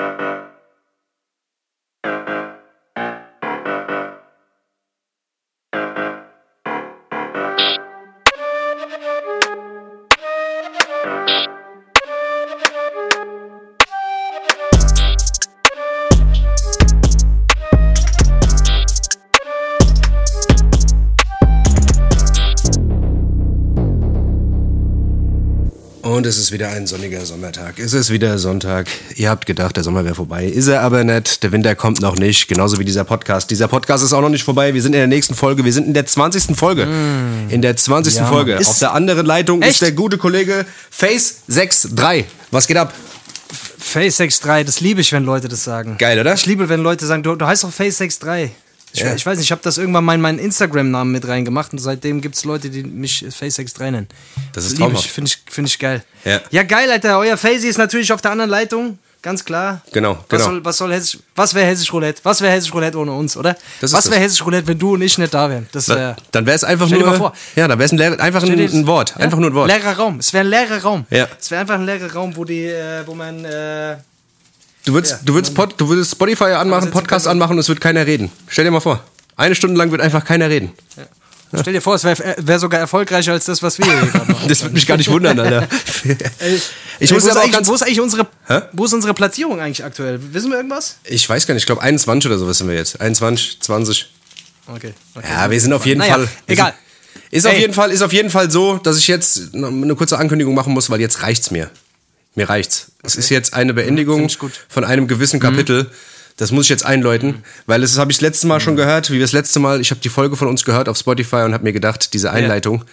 Und es ist wieder ein sonniger Sommertag. Es ist wieder Sonntag. Ihr habt gedacht, der Sommer wäre vorbei. Ist er aber nicht. Der Winter kommt noch nicht. Genauso wie dieser Podcast. Dieser Podcast ist auch noch nicht vorbei. Wir sind in der nächsten Folge. Wir sind in der 20. Folge. In der 20. Ja, Folge. ist- Auf der anderen Leitung Echt? ist der gute Kollege Face63. Was geht ab? Face63, das liebe ich, wenn Leute das sagen. Geil, oder? Ich liebe, wenn Leute sagen, du, du heißt doch Face63. Ich, Ja. ich weiß nicht, ich habe das irgendwann mal in meinen Instagram-Namen mit reingemacht und seitdem gibt es Leute, die mich Face63 nennen. Das ist traumhaft. finde ich, find ich geil. Ja. ja, geil, Alter. Euer Facey ist natürlich auf der anderen Leitung, ganz klar. Genau, Was genau. soll, was soll Hessisch, was wäre Hessisch Roulette? Was wäre Hessisch Roulette ohne uns, oder? Was wäre. Hessisch Roulette, wenn du und ich nicht da wären? Das wäre. Dann wäre es einfach Stell dir nur. mal vor. Ja, dann wäre es ein, einfach ein, ein Wort. Einfach nur ein Wort. Leerer Raum. Es wäre ein leerer Raum. Ja. Es wäre einfach ein leerer Raum, wo die, äh, wo man. Äh, Du würdest, Ja, du würdest, Pod, du würdest Spotify anmachen, Podcast anmachen und es wird keiner reden. Stell dir mal vor. Eine Stunde lang wird einfach keiner reden. Stell dir vor, es wäre wär sogar erfolgreicher als das, was wir hier gerade machen. Das würde mich gar nicht wundern, Alter. Ich Ey, muss wo, ist aber auch eigentlich, ganz, wo ist eigentlich unsere, Hä? wo ist unsere Platzierung eigentlich aktuell? Wissen wir irgendwas? Ich weiß gar nicht, ich glaube 21 oder sowas sind wir jetzt. 21, 20. Okay. okay. Ja, wir sind auf jeden Naja, Fall. Egal. Sind, ist auf jeden Fall, ist auf jeden Fall so, dass ich jetzt eine kurze Ankündigung machen muss, weil jetzt reicht's mir. Mir reicht's. Es ist jetzt eine Beendigung von einem gewissen Kapitel. Das muss ich jetzt einläuten, weil das habe ich das letzte Mal schon gehört, wie wir das letzte Mal, ich habe die Folge von uns gehört auf Spotify und habe mir gedacht, diese Einleitung.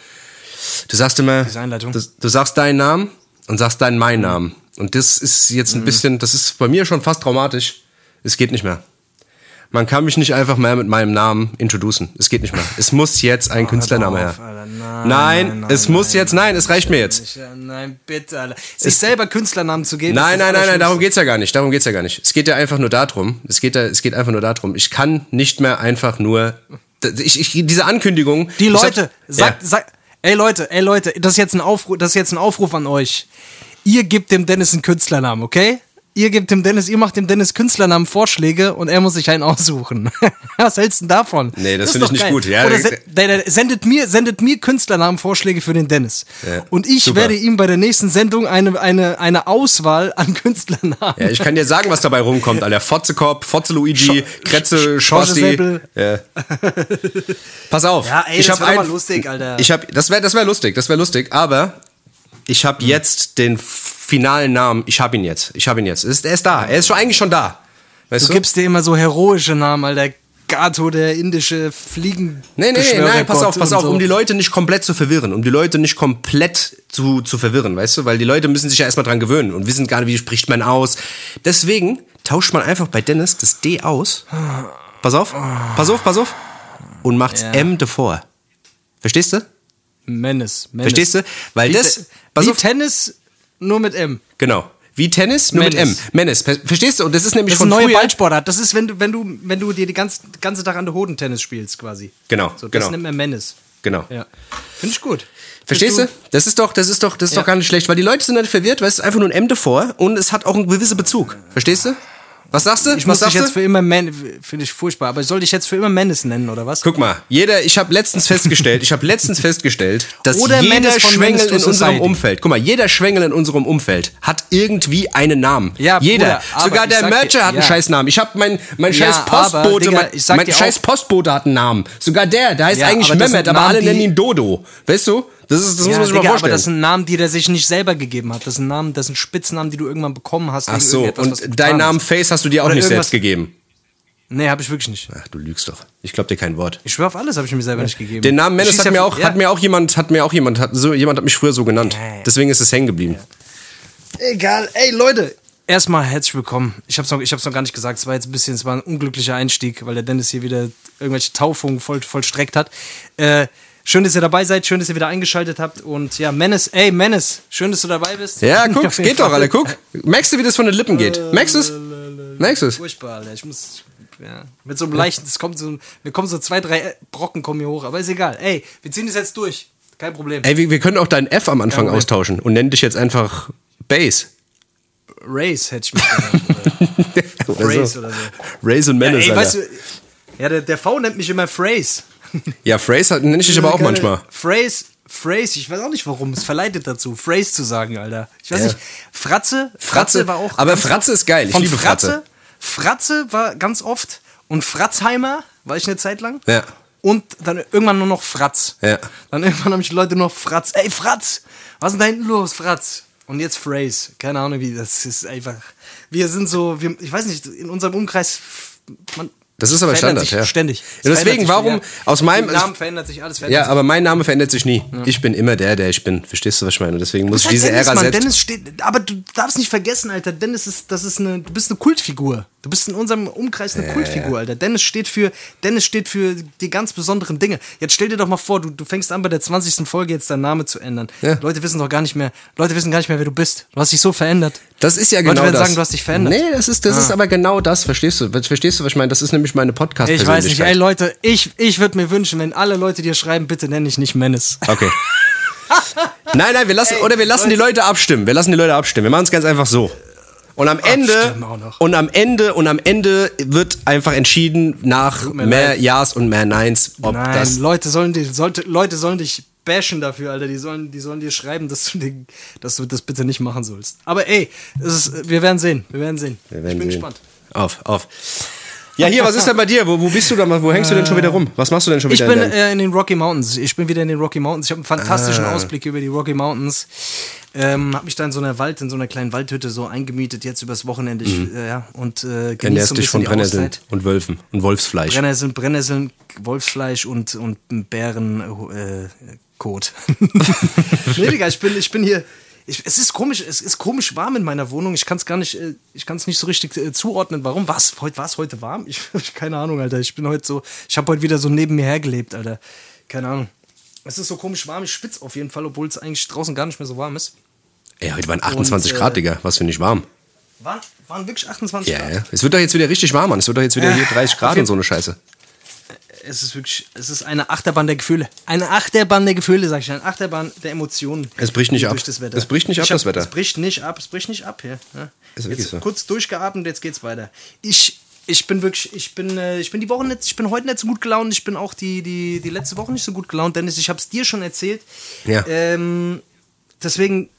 Du sagst immer. Du, du sagst deinen Namen und sagst deinen mein Namen. Und das ist jetzt Mhm. ein bisschen, das ist bei mir schon fast traumatisch. Es geht nicht mehr. Man kann mich nicht einfach mehr mit meinem Namen introducen. Es geht nicht mehr. Es muss jetzt ein Künstlername her. Nein, Nein, nein, nein, es muss nein, jetzt, nein, es reicht mir jetzt. Nein, bitte, Alter. Sich selber Künstlernamen zu geben. Nein, nein, nein, nein, darum geht's ja gar nicht. Darum geht's ja gar nicht. Es geht ja einfach nur darum. Es geht, da, es geht einfach nur darum. Ich kann nicht mehr einfach nur. Ich, ich, diese Ankündigung. Die Leute, hab- sagt, ja. sagt, ey Leute, ey Leute, das ist jetzt ein Aufruf, das ist jetzt ein Aufruf an euch. Ihr gebt dem Dennis einen Künstlernamen, okay? Ihr gebt dem Dennis, ihr macht dem Dennis Künstlernamen Vorschläge und er muss sich einen aussuchen. Was hältst du denn davon? Nee, das ist finde ich doch nicht geil. gut. Ja, Oder se der, der sendet mir, sendet mir Künstlernamen-Vorschläge für den Dennis. Ja, Und ich super. werde ihm bei der nächsten Sendung eine, eine, eine Auswahl an Künstlernamen. Ja, ich kann dir sagen, was dabei rumkommt, Alter. Fotzekopf, Fotze Luigi, Kretze, Schorze Spasti. Seppel. Ja. Pass auf. Ja, ey, ich das hab wär doch ein- mal lustig, Alter. Ich hab, das wäre das wär lustig, das wäre lustig, aber ich habe jetzt den finalen Namen. Ich habe ihn jetzt. Ich habe ihn jetzt. Ist, er ist da. Er ist schon eigentlich schon da. Weißt Du du? gibst dir immer so heroische Namen, Alter. Gato, der indische Fliegen. Nee, nee, nee, nein, pass auf, pass auf, so. um die Leute nicht komplett zu verwirren, um die Leute nicht komplett zu, zu verwirren, weißt du? Weil die Leute müssen sich ja erstmal dran gewöhnen und wissen gar nicht, wie spricht man aus. Deswegen tauscht man einfach bei Dennis das D aus. Pass auf, pass auf, pass auf. Und macht's Ja. M davor. Verstehst du? Menace, Menace. Verstehst du? Weil Wie, das. Wie auf, Tennis, nur mit M. genau. Wie Tennis, nur mit M. Menace. Menace. Ver- Verstehst du? Und das ist nämlich Das ist von eine neue früher. Ballsportart. Das ist, wenn du, wenn du, wenn du dir die ganze, ganze Tag an der Hoden Tennis spielst, quasi. Genau, So, das genau. nennt man Menace. Genau. Ja. Finde ich gut. Verstehst du? Das ist doch, das ist doch, das ist Ja. doch gar nicht schlecht, weil die Leute sind nicht verwirrt, weil es ist einfach nur ein M davor und es hat auch einen gewissen Bezug. Verstehst du? Was sagst du? Ich muss Was dich sagst jetzt für immer Man, finde ich furchtbar, aber soll ich jetzt für immer Menace nennen, oder was? Guck mal, jeder, ich habe letztens festgestellt, ich habe letztens festgestellt, dass Oder jeder von Schwengel in unserem Society. Umfeld, guck mal, jeder Schwengel in unserem Umfeld hat irgendwie einen Namen. Ja, jeder. Bruder, aber Sogar der sag dir- Mercher hat einen ja. scheiß Namen. Ich habe mein mein Ja, scheiß aber, Postbote, Digga, mein, mein scheiß Postbote hat einen Namen. Sogar der, der heißt Ja, eigentlich aber Mehmet, aber alle nennen ihn Dodo. Weißt du? Das ist das muss Ja, man sich mal Digga, aber vorstellen. das sind Namen, die der sich nicht selber gegeben hat. Das sind Namen, das sind Spitznamen, die du irgendwann bekommen hast. Ach so, und deinen Namen. Face hast du dir auch Oder nicht selbst gegeben. Nee, habe ich wirklich nicht. Ach, du lügst doch. Ich glaube dir kein Wort. Ich schwöre auf alles, habe ich mir selber nicht gegeben. Den Namen Menace Schieß hat ja mir auch, ja. hat mir auch jemand, hat mir auch jemand, hat, so, jemand hat mich früher so genannt. Deswegen ist es hängen geblieben. Egal, ey Leute. Erstmal herzlich willkommen. Ich hab's, noch, ich hab's noch gar nicht gesagt. Es war jetzt ein bisschen, es war ein unglücklicher Einstieg, weil der Dennis hier wieder irgendwelche Taufungen voll, vollstreckt hat. Äh, schön, dass ihr dabei seid, schön, dass ihr wieder eingeschaltet habt. Und ja, Menace, ey Menace, schön, dass du dabei bist. Ja, guck, geht doch. Alter, guck. Merkst du, wie das von den Lippen geht? Merkst du es? Merkst du es? Furchtbar, Alter. Ich muss. Ja, mit so einem leichten, es kommt so, mir kommen so zwei, drei Brocken kommen hier hoch, aber ist egal. Ey, wir ziehen das jetzt durch. Kein Problem. Ey, wir, wir können auch dein F am Anfang austauschen und nennen dich jetzt einfach Base. Race hätte ich mir genannt. Oder Phrase so. oder so. Race und Ja, Menace, ey, Alter. weißt du, ja, der, der V nennt mich immer Phrase. Ja, Phrase nenne ich dich aber auch manchmal. Phrase, Phrase, ich weiß auch nicht warum. Es verleitet dazu, Phrase zu sagen, Alter. Ich weiß Ja. nicht. Fratze, Fratze, Fratze, war auch. aber Fratze ist geil. Ich liebe Fratze. Fratze war ganz oft. Und Fratzheimer war ich eine Zeit lang. Ja. Und dann irgendwann nur noch Fratz. Ja. Dann irgendwann haben mich die Leute noch Fratz. Ey, Fratz! Was ist denn da hinten los, Fratz? Und jetzt Phrase. Keine Ahnung wie. Das ist einfach. Wir sind so. Wir, ich weiß nicht, in unserem Umkreis. Man, Das ist aber verändert Standard, ja. Ständig. Ja, Es deswegen, warum aus meinem- Der Name verändert sich, alles verändert Ja, sich. aber mein Name verändert sich nie. Ich bin immer der, der ich bin. Verstehst du, was ich meine? Deswegen muss ich ist diese halt Dennis, Ära Mann. selbst. Dennis steht, aber du darfst nicht vergessen, Alter. Dennis ist, das ist eine, du bist eine Kultfigur. Du bist in unserem Umkreis eine Kultfigur, Alter. Dennis steht für, Dennis steht für die ganz besonderen Dinge. Jetzt stell dir doch mal vor, du, du fängst an bei der 20. Folge jetzt deinen Namen zu ändern. Ja. Leute wissen doch gar nicht mehr, Leute wissen gar nicht mehr, wer du bist. Du hast dich so verändert. Das ist ja Leute genau werden das. sagen, du hast dich verändert. Ah. Nee, das ist, das ist aber genau das. Verstehst du? Verstehst du, was ich meine? Das ist nämlich meine podcast Ich weiß nicht, ey Leute, ich, ich würde mir wünschen, wenn alle Leute dir schreiben, bitte nenn dich nicht Menace. Okay. nein, nein, wir lassen, Ey, oder wir lassen die Leute abstimmen. Wir lassen die Leute abstimmen. Wir machen es ganz einfach so. Und am Ende, noch. und am Ende, und am Ende wird einfach entschieden nach mehr leid. Ja's und mehr Neins, ob Nein, das. Leute sollen dich, sollte, Leute sollen dich bashen dafür, Alter. Die sollen, die sollen dir schreiben, dass du, den, dass du das bitte nicht machen sollst. Aber ey, ist, wir werden sehen. Wir werden sehen. Wir werden ich bin sehen. gespannt. Auf, auf. Ja, hier, was ist denn bei dir? Wo, wo bist du da? Wo hängst du denn schon wieder rum? Was machst du denn schon Ich wieder? bin in äh, in den Rocky Mountains. Ich bin wieder in den Rocky Mountains. Ich habe einen fantastischen Ah. Ausblick über die Rocky Mountains. Ähm, habe mich da in so einer Wald, in so einer kleinen Waldhütte so eingemietet jetzt übers Wochenende. Ich, äh, ja, und äh, genieße so dich von Brennnesseln Auszeit. und Wölfen und Wolfsfleisch. Brennnesseln, Brennnesseln, Wolfsfleisch und, und Bären, äh, nee, Digga, ich bin, ich bin hier. Ich, es ist komisch, es ist komisch warm in meiner Wohnung. Ich kann es gar nicht, äh, ich kann es nicht so richtig äh, zuordnen. Warum? Was? Heute war es heute warm? Ich habe keine Ahnung, Alter. Ich bin heute so, ich habe heute wieder so neben mir hergelebt, Alter. Keine Ahnung. Es ist so komisch warm. Ich schwitze auf jeden Fall, obwohl es eigentlich draußen gar nicht mehr so warm ist. Ey, heute waren 28 Und, äh, Grad, Digga. Was finde ich warm. Waren, waren wirklich 28 Ja, Grad. ja. Es wird doch jetzt wieder richtig warm, Mann. Es wird doch jetzt wieder Äh, hier 30 auf Grad und so eine Scheiße. Es ist wirklich, es ist eine Achterbahn der Gefühle. Eine Achterbahn der Gefühle, sag ich. Eine Achterbahn der Emotionen. Es bricht nicht ab. Das Wetter. Es bricht nicht ab, hab- das Wetter. Es bricht nicht ab, es bricht nicht ab hier. Ja. Ist jetzt so. kurz durchgeatmet, jetzt geht's weiter. Ich, ich bin wirklich, ich bin, äh, ich bin die Woche nicht, ich bin heute nicht so gut gelaunt. Ich bin auch die, die, die letzte Woche nicht so gut gelaunt, Dennis. Ich hab's dir schon erzählt. Ja. Ähm, deswegen,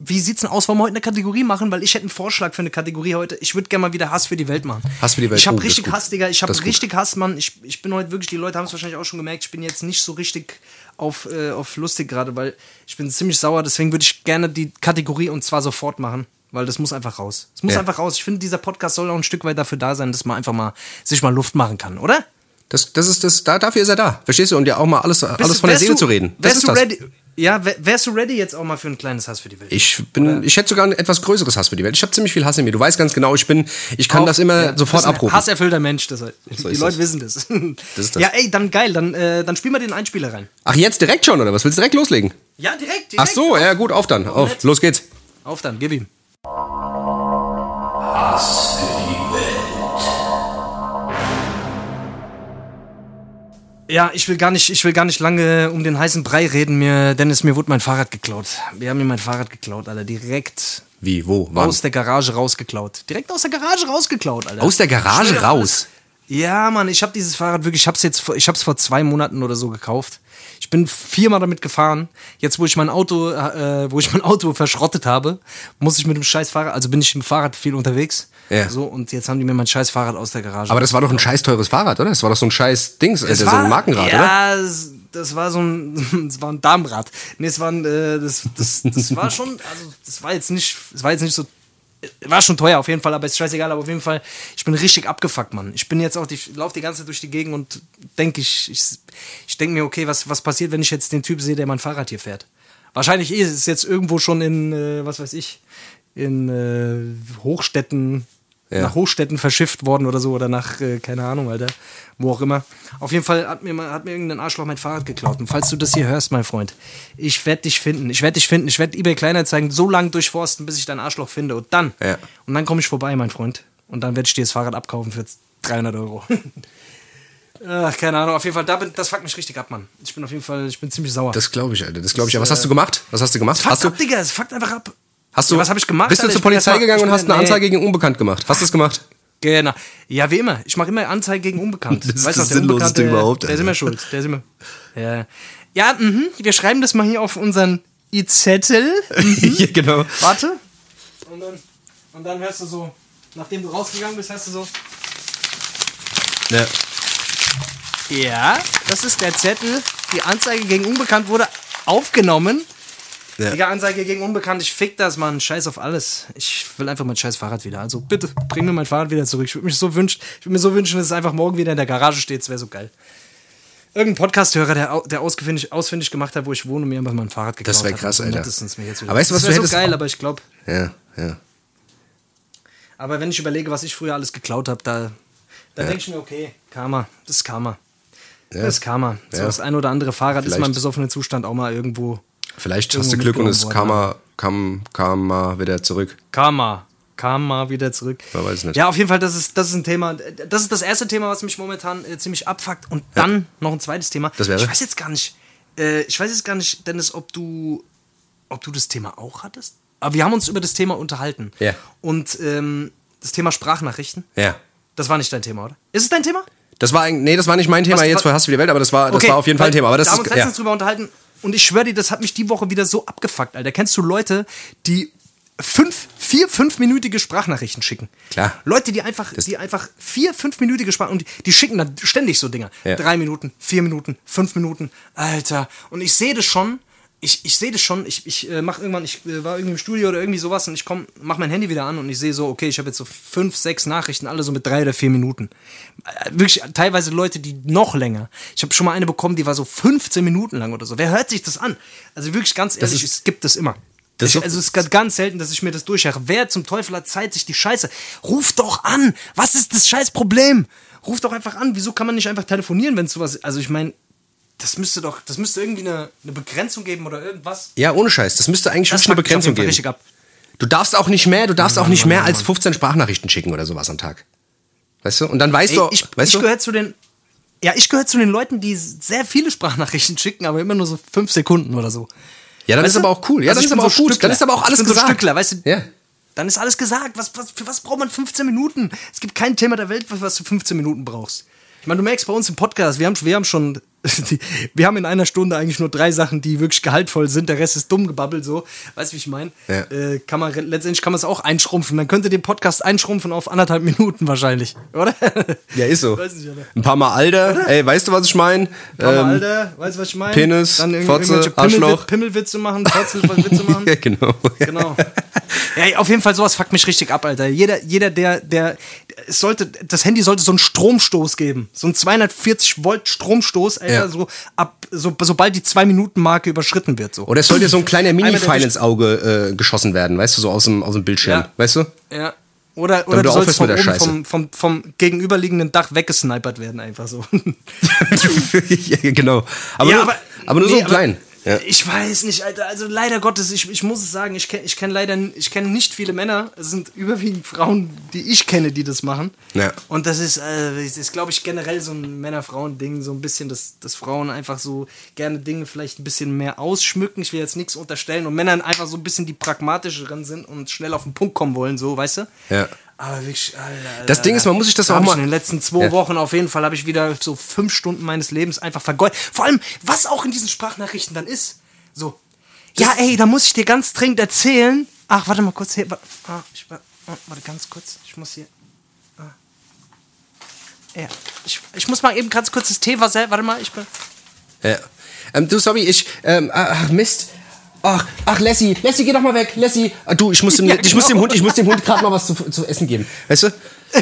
wie sieht's denn aus? Wollen wir heute eine Kategorie machen? Weil ich hätte einen Vorschlag für eine Kategorie heute. Ich würde gerne mal wieder Hass für die Welt machen. Hass für die Welt, Ich habe oh, richtig. Hass, Digga. Ich habe richtig Hass, Mann. Ich, ich bin heute wirklich, die Leute haben es wahrscheinlich auch schon gemerkt, ich bin jetzt nicht so richtig auf, äh, auf lustig gerade, weil ich bin ziemlich sauer. Deswegen würde ich gerne die Kategorie und zwar sofort machen. Weil das muss einfach raus. Es muss Ja. einfach raus. Ich finde, dieser Podcast soll auch ein Stück weit dafür da sein, dass man einfach mal sich mal Luft machen kann, oder? Das, das ist das, da, dafür ist er da. Verstehst du? Und ja auch mal alles, alles von der Seele du- zu reden. Das Wärst ist du das. ready? Ja, wär- wärst du ready jetzt auch mal für ein kleines Hass für die Welt? Ich bin, ich hätte sogar ein etwas größeres Hass für die Welt. Ich habe ziemlich viel Hass in mir. Du weißt ganz genau, ich bin, ich kann Auf- das immer ja, sofort abrufen. Hasserfüllter Mensch, das halt. So die Leute das. wissen das. Das ist das. Ja, ey, dann geil, dann, äh, dann spiel mal den Einspieler rein. Ach, jetzt direkt schon, oder was? Willst du direkt loslegen? Ja, direkt, direkt. Ach so, ja gut, auf dann. Auf, los geht's. Auf dann, gib ihm. Ja, ich will gar nicht, ich will gar nicht lange um den heißen Brei reden. Mir, Dennis, mir wurde mein Fahrrad geklaut. Wir haben mir mein Fahrrad geklaut, Alter. Direkt Wie, wo, wann? aus der Garage rausgeklaut. Direkt aus der Garage rausgeklaut, Alter. Aus der Garage Schwöre, raus? Ja, Mann, ich habe dieses Fahrrad wirklich, ich hab's jetzt, vor- ich hab's vor zwei Monaten oder so gekauft. Ich bin viermal damit gefahren. Jetzt, wo ich mein Auto, äh, wo ich mein Auto verschrottet habe, muss ich mit dem scheiß Fahrrad, also bin ich im Fahrrad viel unterwegs. Ja. So, und jetzt haben die mir mein scheiß Fahrrad aus der Garage. Aber das war doch ein scheiß teures Fahrrad, oder? Das war doch so ein scheiß Dings, äh, so ein Markenrad, oder? ja, es- das war so ein, das war ein Darmrad. Nee, es war ein, äh, das, das, das war schon, also das war jetzt nicht, es war jetzt nicht so, war schon teuer auf jeden Fall, aber ist scheißegal, aber auf jeden Fall, ich bin richtig abgefuckt, Mann. Ich bin jetzt auch, die, lauf die ganze Zeit durch die Gegend und denke ich, ich, ich denke mir, okay, was, was passiert, wenn ich jetzt den Typ sehe, der mein Fahrrad hier fährt? Wahrscheinlich ist es jetzt irgendwo schon in, äh, was weiß ich, in äh, Hochstädten, Ja. nach Hochstädten verschifft worden oder so oder nach, äh, keine Ahnung, Alter, wo auch immer. Auf jeden Fall hat mir, hat mir irgendein Arschloch mein Fahrrad geklaut. Und falls du das hier hörst, mein Freund, ich werde dich finden. Ich werde dich finden. Ich werde eBay Kleinanzeigen so lange durchforsten, bis ich dein Arschloch finde. Und dann, Ja. und dann komme ich vorbei, mein Freund. Und dann werde ich dir das Fahrrad abkaufen für 300 Euro. Ach, keine Ahnung. Auf jeden Fall, da bin, das fuckt mich richtig ab, Mann. Ich bin auf jeden Fall, ich bin ziemlich sauer. Das glaube ich, Alter. Das glaube ich. Aber was hast du gemacht? Was hast du gemacht? fuckt Hast du, ab, Digga. Es fuckt einfach ab. Hast du, Ja, was hab ich gemacht, Bist du zur Polizei mal- gegangen und hast eine nee. Anzeige gegen Unbekannt gemacht? Hast du das gemacht? Genau. Ja, wie immer. Ich mache immer Anzeige gegen Unbekannt. Das ist Weißt das noch, der Sinnloseste überhaupt, Der ist Alter. immer schuld. Der ist immer. Ja, ja mhm. wir schreiben das mal hier auf unseren i-Zettel. ja, genau. Warte. Und dann, und dann hörst du so, nachdem du rausgegangen bist, hörst du so. Ja. Ja, das ist der Zettel. Die Anzeige gegen Unbekannt wurde aufgenommen. Ja. Digga, Anzeige gegen Unbekannt, ich fick das, Mann. Scheiß auf alles. Ich will einfach mein scheiß Fahrrad wieder. Also bitte, bring mir mein Fahrrad wieder zurück. Ich würde mich so wünschen, ich würde mir so wünschen, dass es einfach morgen wieder in der Garage steht. Das wäre so geil. Irgendein Podcast-Hörer, der, der ausfindig, ausfindig gemacht hat, wo ich wohne, mir einfach mein Fahrrad geklaut Das wär hat. krass, Alter. Aber weißt du, was das du so hättest- geil, aber ich glaube, Ja, ja. aber wenn ich überlege, was ich früher alles geklaut habe, da, da denke ich mir, okay, Karma, das ist Karma. Ja. Das ist Karma. So Ja. das ein oder andere Fahrrad ist Vielleicht. mal im besoffenen Zustand auch mal irgendwo. Vielleicht hast du Glück und es kam mal, kam, kam mal wieder zurück. Karma. Karma wieder zurück. Man weiß nicht. Ja, auf jeden Fall, das ist, das ist ein Thema. Das ist das erste Thema, was mich momentan äh, ziemlich abfuckt. Und dann noch ein zweites Thema. Das wäre? Ich weiß jetzt gar nicht, äh, ich weiß jetzt gar nicht, Dennis, ob du, ob du das Thema auch hattest. Aber wir haben uns über das Thema unterhalten. Ja. Und ähm, das Thema Sprachnachrichten, Ja. das war nicht dein Thema, oder? Ist es dein Thema? Das war eigentlich, nee, das war nicht mein Thema Was- jetzt Hass für die Welt, aber das war, das war auf jeden Fall ein Thema. Aber das da haben wir ist, uns ja. letztens drüber unterhalten und ich schwöre dir, das hat mich die Woche wieder so abgefuckt, Alter. Kennst du Leute, die fünf, vier, fünfminütige Sprachnachrichten schicken? Klar. Leute, die einfach, die einfach vier, fünfminütige Sprach und die, die schicken dann ständig so Dinger. Ja. Drei Minuten, vier Minuten, fünf Minuten, Alter. Und ich sehe das schon. Ich, ich sehe das schon, ich, ich äh, mach irgendwann, ich äh, war irgendwie im Studio oder irgendwie sowas und ich komm, mach mein Handy wieder an und ich sehe so, okay, ich habe jetzt so fünf, sechs Nachrichten, alle so mit drei oder vier Minuten. Äh, wirklich teilweise Leute, die noch länger. Ich habe schon mal eine bekommen, die war so 15 Minuten lang oder so. Wer hört sich das an? Also wirklich ganz ehrlich, ist- es gibt das immer. Das ich, so- also es ist ganz- selten, dass ich mir das durchhöre. Wer zum Teufel hat Zeit, sich die Scheiße? Ruf doch an! Was ist das scheiß Problem? Ruf doch einfach an. Wieso kann man nicht einfach telefonieren, wenn es sowas. Also ich meine, das müsste doch, das müsste irgendwie eine, eine Begrenzung geben oder irgendwas. ja, ohne Scheiß. Das müsste eigentlich Das wirklich eine Begrenzung geben. Du darfst auch nicht mehr, du darfst auch nicht Mann, mehr Mann, als Mann. 15 Sprachnachrichten schicken oder sowas am Tag. Weißt du? Und dann weißt Ey, du, ich weißt ich gehöre zu den. Ja, ich gehöre zu den Leuten, die sehr viele Sprachnachrichten schicken, aber immer nur so fünf Sekunden oder so. ja, dann Weißt ist du? aber auch cool. Ja, Also dann ist aber so auch gut. Stückler. Dann ist aber auch alles bin so gesagt. Stückler, weißt du? Ja. Dann ist alles gesagt. Was, was, für was braucht man 15 Minuten? Es gibt kein Thema der Welt, was, was du 15 Minuten brauchst. Ich meine, du merkst bei uns im Podcast, wir haben, wir haben schon, wir haben in einer Stunde eigentlich nur drei Sachen, die wirklich gehaltvoll sind. Der Rest ist dumm gebabbelt, so. Weißt du, wie ich meine? Ja. Äh, kann man, letztendlich kann man es auch einschrumpfen. Man könnte den Podcast einschrumpfen auf anderthalb Minuten wahrscheinlich, oder? Ja, ist so. Nicht. Ein paar Mal Alter. Ey, weißt du, was ich meine? Aber Ähm, Alter, weißt du, was ich meine? Penis, Dann Fotze, Arschloch. Pimmel, Pimmelwitze machen, Fotze-Witze machen. ja, genau. Genau. Ja, auf jeden Fall sowas fuckt mich richtig ab, Alter. Jeder, jeder, der, der, es sollte, das Handy sollte so einen Stromstoß geben. So einen 240 Volt Stromstoß, Alter, Ja. so ab, so, sobald die 2-Minuten-Marke überschritten wird, so. Oder es soll dir so ein kleiner Mini-Pfeil ins Auge äh, geschossen werden, weißt du, so aus dem, aus dem Bildschirm. Ja. Weißt du? Ja. Oder, oder du du sollst vom, oben vom, vom, vom gegenüberliegenden Dach weggesnipert werden, einfach so. ja, genau. Aber, nur, aber, nur nee, so klein. Ja. Ich weiß nicht, Alter. Also leider Gottes, ich, ich muss es sagen, ich kenne ich kenn leider ich kenn nicht viele Männer. Es sind überwiegend Frauen, die ich kenne, die das machen. Ja. Und das ist, äh, das ist glaube ich, generell so ein Männer-Frauen-Ding. So ein bisschen, dass, dass Frauen einfach so gerne Dinge vielleicht ein bisschen mehr ausschmücken. Ich will jetzt nichts unterstellen. Und Männer einfach so ein bisschen die pragmatischeren sind und schnell auf den Punkt kommen wollen, so, weißt du? Ja. Aber wirklich, Alter, Das Ding ist, man muss sich das da auch mal- In den letzten zwei Ja. Wochen auf jeden Fall habe ich wieder so fünf Stunden meines Lebens einfach vergeudet. Vor allem, was auch in diesen Sprachnachrichten dann ist. So. Ja, ey, da muss ich dir ganz dringend erzählen. Ach, warte mal kurz hier. wa- Ah, ich, ah, warte ganz kurz. Ich muss hier. Ah. Ja. Ich, ich muss mal eben ganz kurz das Teewasser. Warte mal, ich bin. Ja. Ähm, du, sorry, ich. Ähm, ach, Mist. Ach, ach, Lassie, Lassie, geh doch mal weg. Lassie, ah, du, ich muss dem, Ja, ich muss dem genau. Hund, ich muss dem Hund gerade mal was zu, zu essen geben. Weißt du?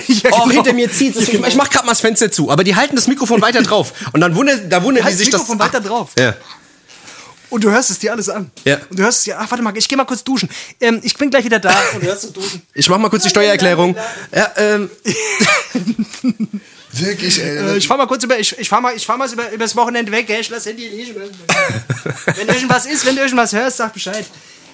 Ja, oh, genau. hinter mir zieht es. Ja, genau. Ich mach gerade mal das Fenster zu, aber die halten das Mikrofon weiter drauf. Und dann wundern, da wundern die halten sich das. Mikrofon weiter drauf. Ja. Und du hörst es dir alles an. Ja. Und du hörst es dir. Ach, warte mal, ich geh mal kurz duschen. Ähm, ich bin gleich wieder da. Und du hörst es duschen. Ich mach mal kurz die Steuererklärung. Ja, ähm. Wirklich, Äh, ey. ich fahr mal kurz über, ich, ich fahr mal, ich fahr mal über, übers Wochenende weg, gell? ich lass Handy liegen. Wenn irgendwas ist, wenn du irgendwas hörst, sag Bescheid.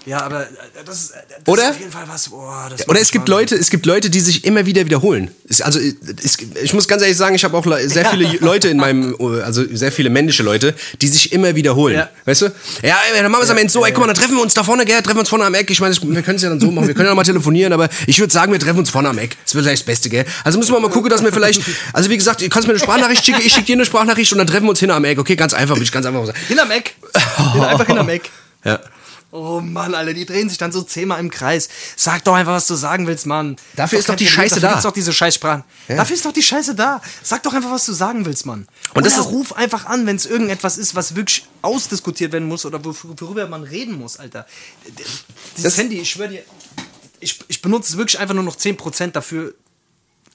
Ja, aber äh, das, ist- äh, das Oder? ist auf jeden Fall was. Boah, das Oder macht es gibt. Leute, es gibt Leute, die sich immer wieder wiederholen. Es, also es, ich muss ganz ehrlich sagen, ich habe auch sehr viele Leute in meinem, also sehr viele männliche Leute, die sich immer wiederholen. Ja. Weißt du? Ja, ey, dann machen wir es am Ende so, ey, guck mal, dann treffen wir uns da vorne, gell, treffen wir uns vorne am Eck. Ich meine, wir können es ja dann so machen, wir können ja noch mal telefonieren, aber ich würde sagen, wir treffen uns vorne am Eck. Das wäre vielleicht das Beste, gell? Also müssen wir mal gucken, dass wir vielleicht, also wie gesagt, du kannst mir eine Sprachnachricht schicken, ich schicke dir eine Sprachnachricht und dann treffen wir uns hin am Eck. Okay, ganz einfach, will ich ganz einfach sagen. Hinterm Eck. Hin- Einfach hinterm Eck. Ja. Oh Mann, Alter, die drehen sich dann so zehnmal im Kreis. Sag doch einfach, was du sagen willst, Mann. Dafür ist doch die Scheiße dafür da. Gibt's doch diese Scheißsprachen. Dafür ist doch die Scheiße da. Sag doch einfach, was du sagen willst, Mann. Und das oder ist- ruf einfach an, wenn es irgendetwas ist, was wirklich ausdiskutiert werden muss oder wor- worüber man reden muss, Alter. Dieses Das- Handy, ich schwöre dir, ich, ich benutze es wirklich einfach nur noch 10% dafür,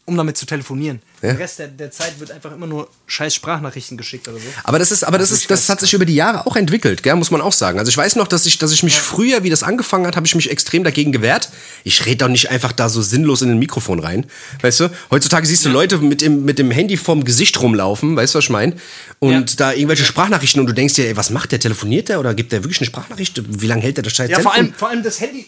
um damit zu telefonieren. Ja. Der Rest der, der Zeit wird einfach immer nur scheiß Sprachnachrichten geschickt oder so. Aber das ist, aber das ist, das hat sich über die Jahre auch entwickelt, gell, muss man auch sagen. Also ich weiß noch, dass ich, dass ich mich früher, wie das angefangen hat, habe ich mich extrem dagegen gewehrt. Ich rede doch nicht einfach da so sinnlos in ein Mikrofon rein, weißt du? Heutzutage siehst du Leute mit dem, mit dem Handy vorm Gesicht rumlaufen, weißt du, was ich meine? Und Ja. da irgendwelche Sprachnachrichten und du denkst dir, ey, was macht der? Telefoniert der oder gibt der wirklich eine Sprachnachricht? Wie lange hält der das scheiß Ja, vor allem, vor allem das Handy.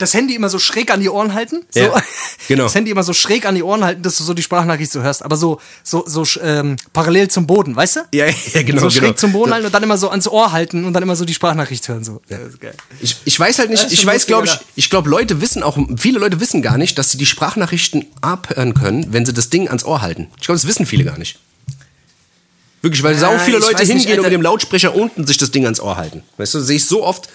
Das Handy immer so schräg an die Ohren halten. So. Ja, genau. Das Handy immer so schräg an die Ohren halten, dass du so die Sprachnachricht so hörst. Aber so, so, so ähm, parallel zum Boden, weißt du? Ja, ja, genau, So schräg genau. zum Boden halten und dann immer so ans Ohr halten und dann immer so die Sprachnachricht hören. So. Geil. Ich, ich weiß halt nicht, ich weiß, glaube ich, ich glaube, Leute wissen auch, viele Leute wissen gar nicht, dass sie die Sprachnachrichten abhören können, wenn sie das Ding ans Ohr halten. Ich glaube, das wissen viele gar nicht. Wirklich, weil sau Ja, viele ich Leute weiß nicht, hingehen und mit dem Lautsprecher unten sich das Ding ans Ohr halten. Weißt du, sehe ich so oft.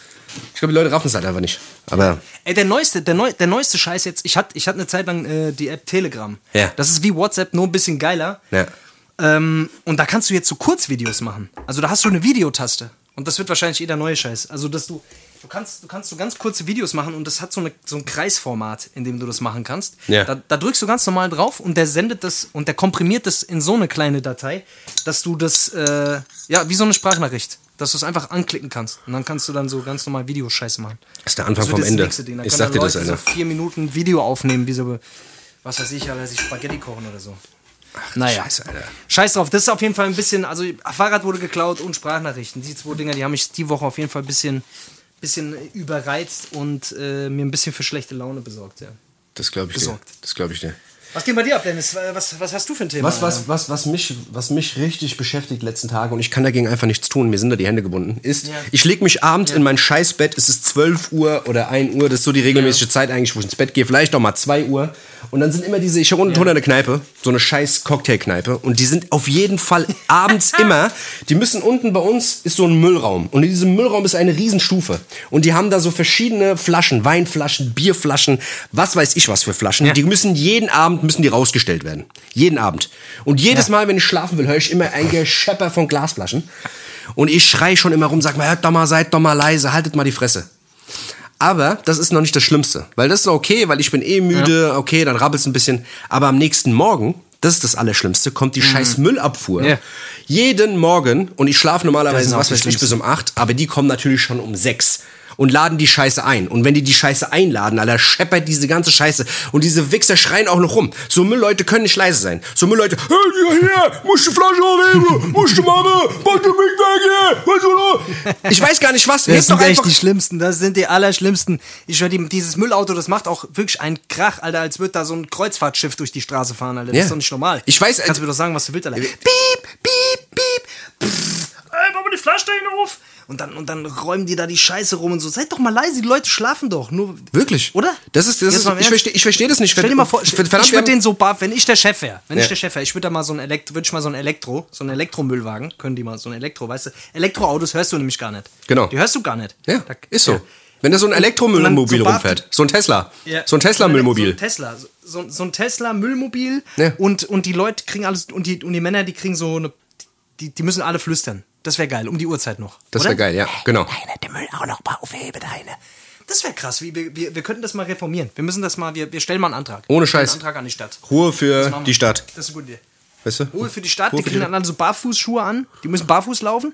Ich glaube, die Leute raffen es halt einfach nicht. Aber Ey, der neueste, der, neu, der neueste Scheiß jetzt, ich hatte ich eine Zeit lang äh, die App Telegram. Ja. Das ist wie WhatsApp, nur ein bisschen geiler. ja. Ähm, und da kannst du jetzt so Kurzvideos machen. Also da hast du eine Videotaste. Und das wird wahrscheinlich eh der neue Scheiß. Also dass du, du kannst, du kannst so ganz kurze Videos machen und das hat so, eine, so ein Kreisformat, in dem du das machen kannst. Ja. Da, da drückst du ganz normal drauf und der sendet das und der komprimiert das in so eine kleine Datei, dass du das, äh, ja, wie so eine Sprachnachricht, dass du es einfach anklicken kannst. Und dann kannst du dann so ganz normal Videoscheiße machen. Das ist der Anfang Das vom das Ende. Ich sag dir das, Leute Alter. so vier Minuten Video aufnehmen, wie so, was weiß ich, Alter, sich Spaghetti kochen oder so. naja. Scheiße, Alter. Scheiß drauf, das ist auf jeden Fall ein bisschen, also Fahrrad wurde geklaut und Sprachnachrichten. Die zwei Dinger, die haben mich die Woche auf jeden Fall ein bisschen, bisschen überreizt und äh, mir ein bisschen für schlechte Laune besorgt, ja. Das glaube ich Besorgt. dir. Das glaube ich dir. Was geht bei dir ab, Dennis? Was, was hast du für ein Thema? Was, was, was, was, mich, was mich richtig beschäftigt letzten Tage und ich kann dagegen einfach nichts tun, mir sind da die Hände gebunden, ist, Ja. ich lege mich abends in mein Scheißbett, es ist 12 Uhr oder 1 Uhr, das ist so die regelmäßige Zeit eigentlich, wo ich ins Bett gehe, vielleicht noch mal 2 Uhr und dann sind immer diese, ich wohne unter eine Kneipe, so eine scheiß Cocktailkneipe und die sind auf jeden Fall abends immer, die müssen unten bei uns, ist so ein Müllraum und in diesem Müllraum ist eine Riesenstufe und die haben da so verschiedene Flaschen, Weinflaschen, Bierflaschen, was weiß ich was für Flaschen, die müssen jeden Abend, müssen die rausgestellt werden. Jeden Abend. Und jedes Mal, wenn ich schlafen will, höre ich immer ein Geschepper von Glasflaschen. Und ich schrei schon immer rum, sag mal, hört doch mal, seid doch mal leise, haltet mal die Fresse. Aber das ist noch nicht das Schlimmste. Weil das ist okay, weil ich bin eh müde, okay, dann rabbelt's ein bisschen. Aber am nächsten Morgen, das ist das Allerschlimmste, kommt die scheiß Müllabfuhr. Ja. Jeden Morgen, und ich schlafe normalerweise, was weiß ich, bis um acht, aber die kommen natürlich schon um sechs und laden die Scheiße ein. Und wenn die die Scheiße einladen, Alter, scheppert diese ganze Scheiße. Und diese Wichser schreien auch noch rum. So Müllleute können nicht leise sein. So Müllleute, hey, hier, hier, musst du Flasche aufheben, musst du Mama, mach du mich weg hier, was soll das? Ich weiß gar nicht was, Das hebt sind doch echt die schlimmsten, das sind die allerschlimmsten. Ich die, dieses Müllauto, das macht auch wirklich einen Krach, Alter, als würde da so ein Kreuzfahrtschiff durch die Straße fahren, Alter. Das Ja. ist doch nicht normal. Ich weiß, Kannst äh, du mir doch sagen, was du willst, Alter. Piep, piep, piep. Pff, ey, mach mal die Flaschsteine auf. Und dann, und dann räumen die da die Scheiße rum und so. Seid doch mal leise, die Leute schlafen doch. Nur, Wirklich? Oder? Das ist, das ist ich verstehe ich versteh das nicht. Stell dir mal vor, ich, Verdammt, ich würde den so bar, wenn ich der Chef wäre, wenn Ja. ich der Chef wäre, ich würde da mal so ein Elektro, würde ich mal so ein Elektro, so ein Elektromüllwagen, können die mal so ein Elektro, weißt du? Elektroautos hörst du nämlich gar nicht. Genau. Die hörst du gar nicht. Ja, Da- ist so. Ja. Wenn da so ein Elektromüllmobil so rumfährt. So ein Tesla. Ja. So ein So Tesla-Müllmobil. ein Tesla. So, so ein Tesla-Müllmobil. Ja. Und, und die Leute kriegen alles, und die, und die Männer, die kriegen so eine, die, die müssen alle flüstern. Das wäre geil, um die Uhrzeit noch. Das wäre geil, ja, genau. Deine, den Müll auch noch aufhebe, deine. Das wäre krass. Wir, wir, wir könnten das mal reformieren. Wir müssen das mal, wir, wir stellen mal einen Antrag. Ohne Scheiß. Einen Antrag an die Stadt. Ruhe für die Stadt. Das ist eine gute Idee. Weißt du? Ruhe für die Stadt. Ruhe die kriegen die- dann so Barfußschuhe an. Die müssen barfuß laufen.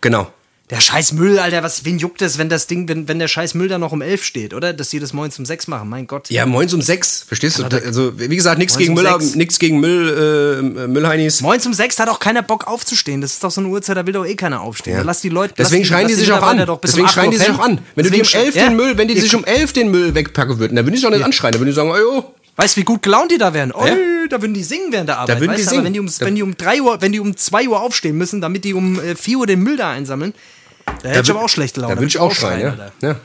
Genau. Der scheiß Müll, Alter, was, wen juckt es, wenn das Ding, wenn, wenn der scheiß Müll da noch um elf steht, oder? Dass die das morgens um sechs machen, mein Gott. Ja, moins um sechs, verstehst du? Aber da- Also, wie gesagt, nichts gegen um Müll, nichts gegen Müll, äh, Müllheinis. Morgens um sechs hat auch keiner Bock aufzustehen. Das ist doch so eine Uhrzeit, da will doch eh keiner aufstehen. Ja. Lass die Leute. Deswegen lass schreien die lass sich auch an. Deswegen um 8 schreien die sich auch an. Wenn du die um Deswegen elf ja. den Müll, wenn die sich um elf den Müll wegpacken würden, dann würde ich doch nicht anschreien. Dann würde ich sagen, oh. Weißt du, wie gut gelaunt die da wären? Oh, Ja. da würden die singen während der Arbeit. würden die weißt du, singen. Wenn die, um, Da- wenn die um 3 Uhr, wenn die um 2 Uhr aufstehen müssen, damit die um äh, 4 Uhr den Müll da einsammeln, da hätte ich aber auch schlechte Laune. Da würde ich auch schreien, ja. ja.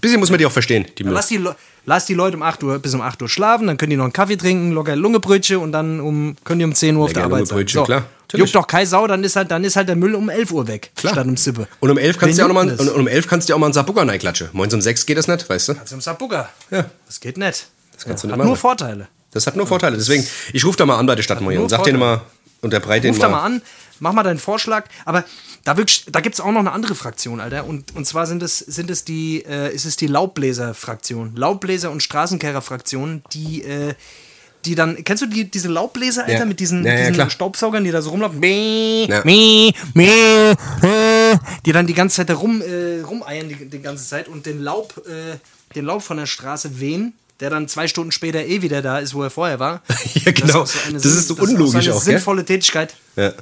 Bisschen muss man die auch verstehen, die Müll. Lass die, lass die Leute um 8 Uhr bis um 8 Uhr schlafen, dann können die noch einen Kaffee trinken, locker Lungebrötchen und dann um, können die um 10 Uhr auf Lecker der Arbeit sein. Lungebrötchen, klar. Natürlich. Juckt doch keine Sau, dann ist, halt, dann ist halt der Müll um 11 Uhr weg, Klar. statt um Sippe. Und um elf kannst du ja auch mal, und, und um elf kannst du ja auch mal einen Saarburger reinklatschen. Moins um sechs geht das nicht, weißt du? Also im Saarburger. Ja. Das geht nicht. Das kannst du nicht Hat machen. nur Vorteile. Das hat nur Vorteile. Deswegen, ich rufe da mal an bei der Stadtmauer und nur sag denen mal, unterbreite denen Ruf da mal. mal an, mach mal deinen Vorschlag. Aber da, wirklich, da gibt es auch noch eine andere Fraktion, Alter. Und, und zwar sind es, sind es die, äh, ist es die Laubbläser-Fraktion. Laubbläser- und Straßenkehrer-Fraktion, die, äh, die dann, kennst du die, diese Laubbläser, Alter, Ja. mit diesen, Ja, ja, diesen. Staubsaugern, die da so rumlaufen? Meh, Ja. meh, meh, äh, die dann die ganze Zeit da rum, äh, rumeiern, die, die ganze Zeit und den Laub, äh, den Laub von der Straße wehen. Der dann zwei Stunden später eh wieder da ist, wo er vorher war. Ja, genau. auch Das ist so unlogisch eine auch, gell? sinnvolle Tätigkeit. Ja.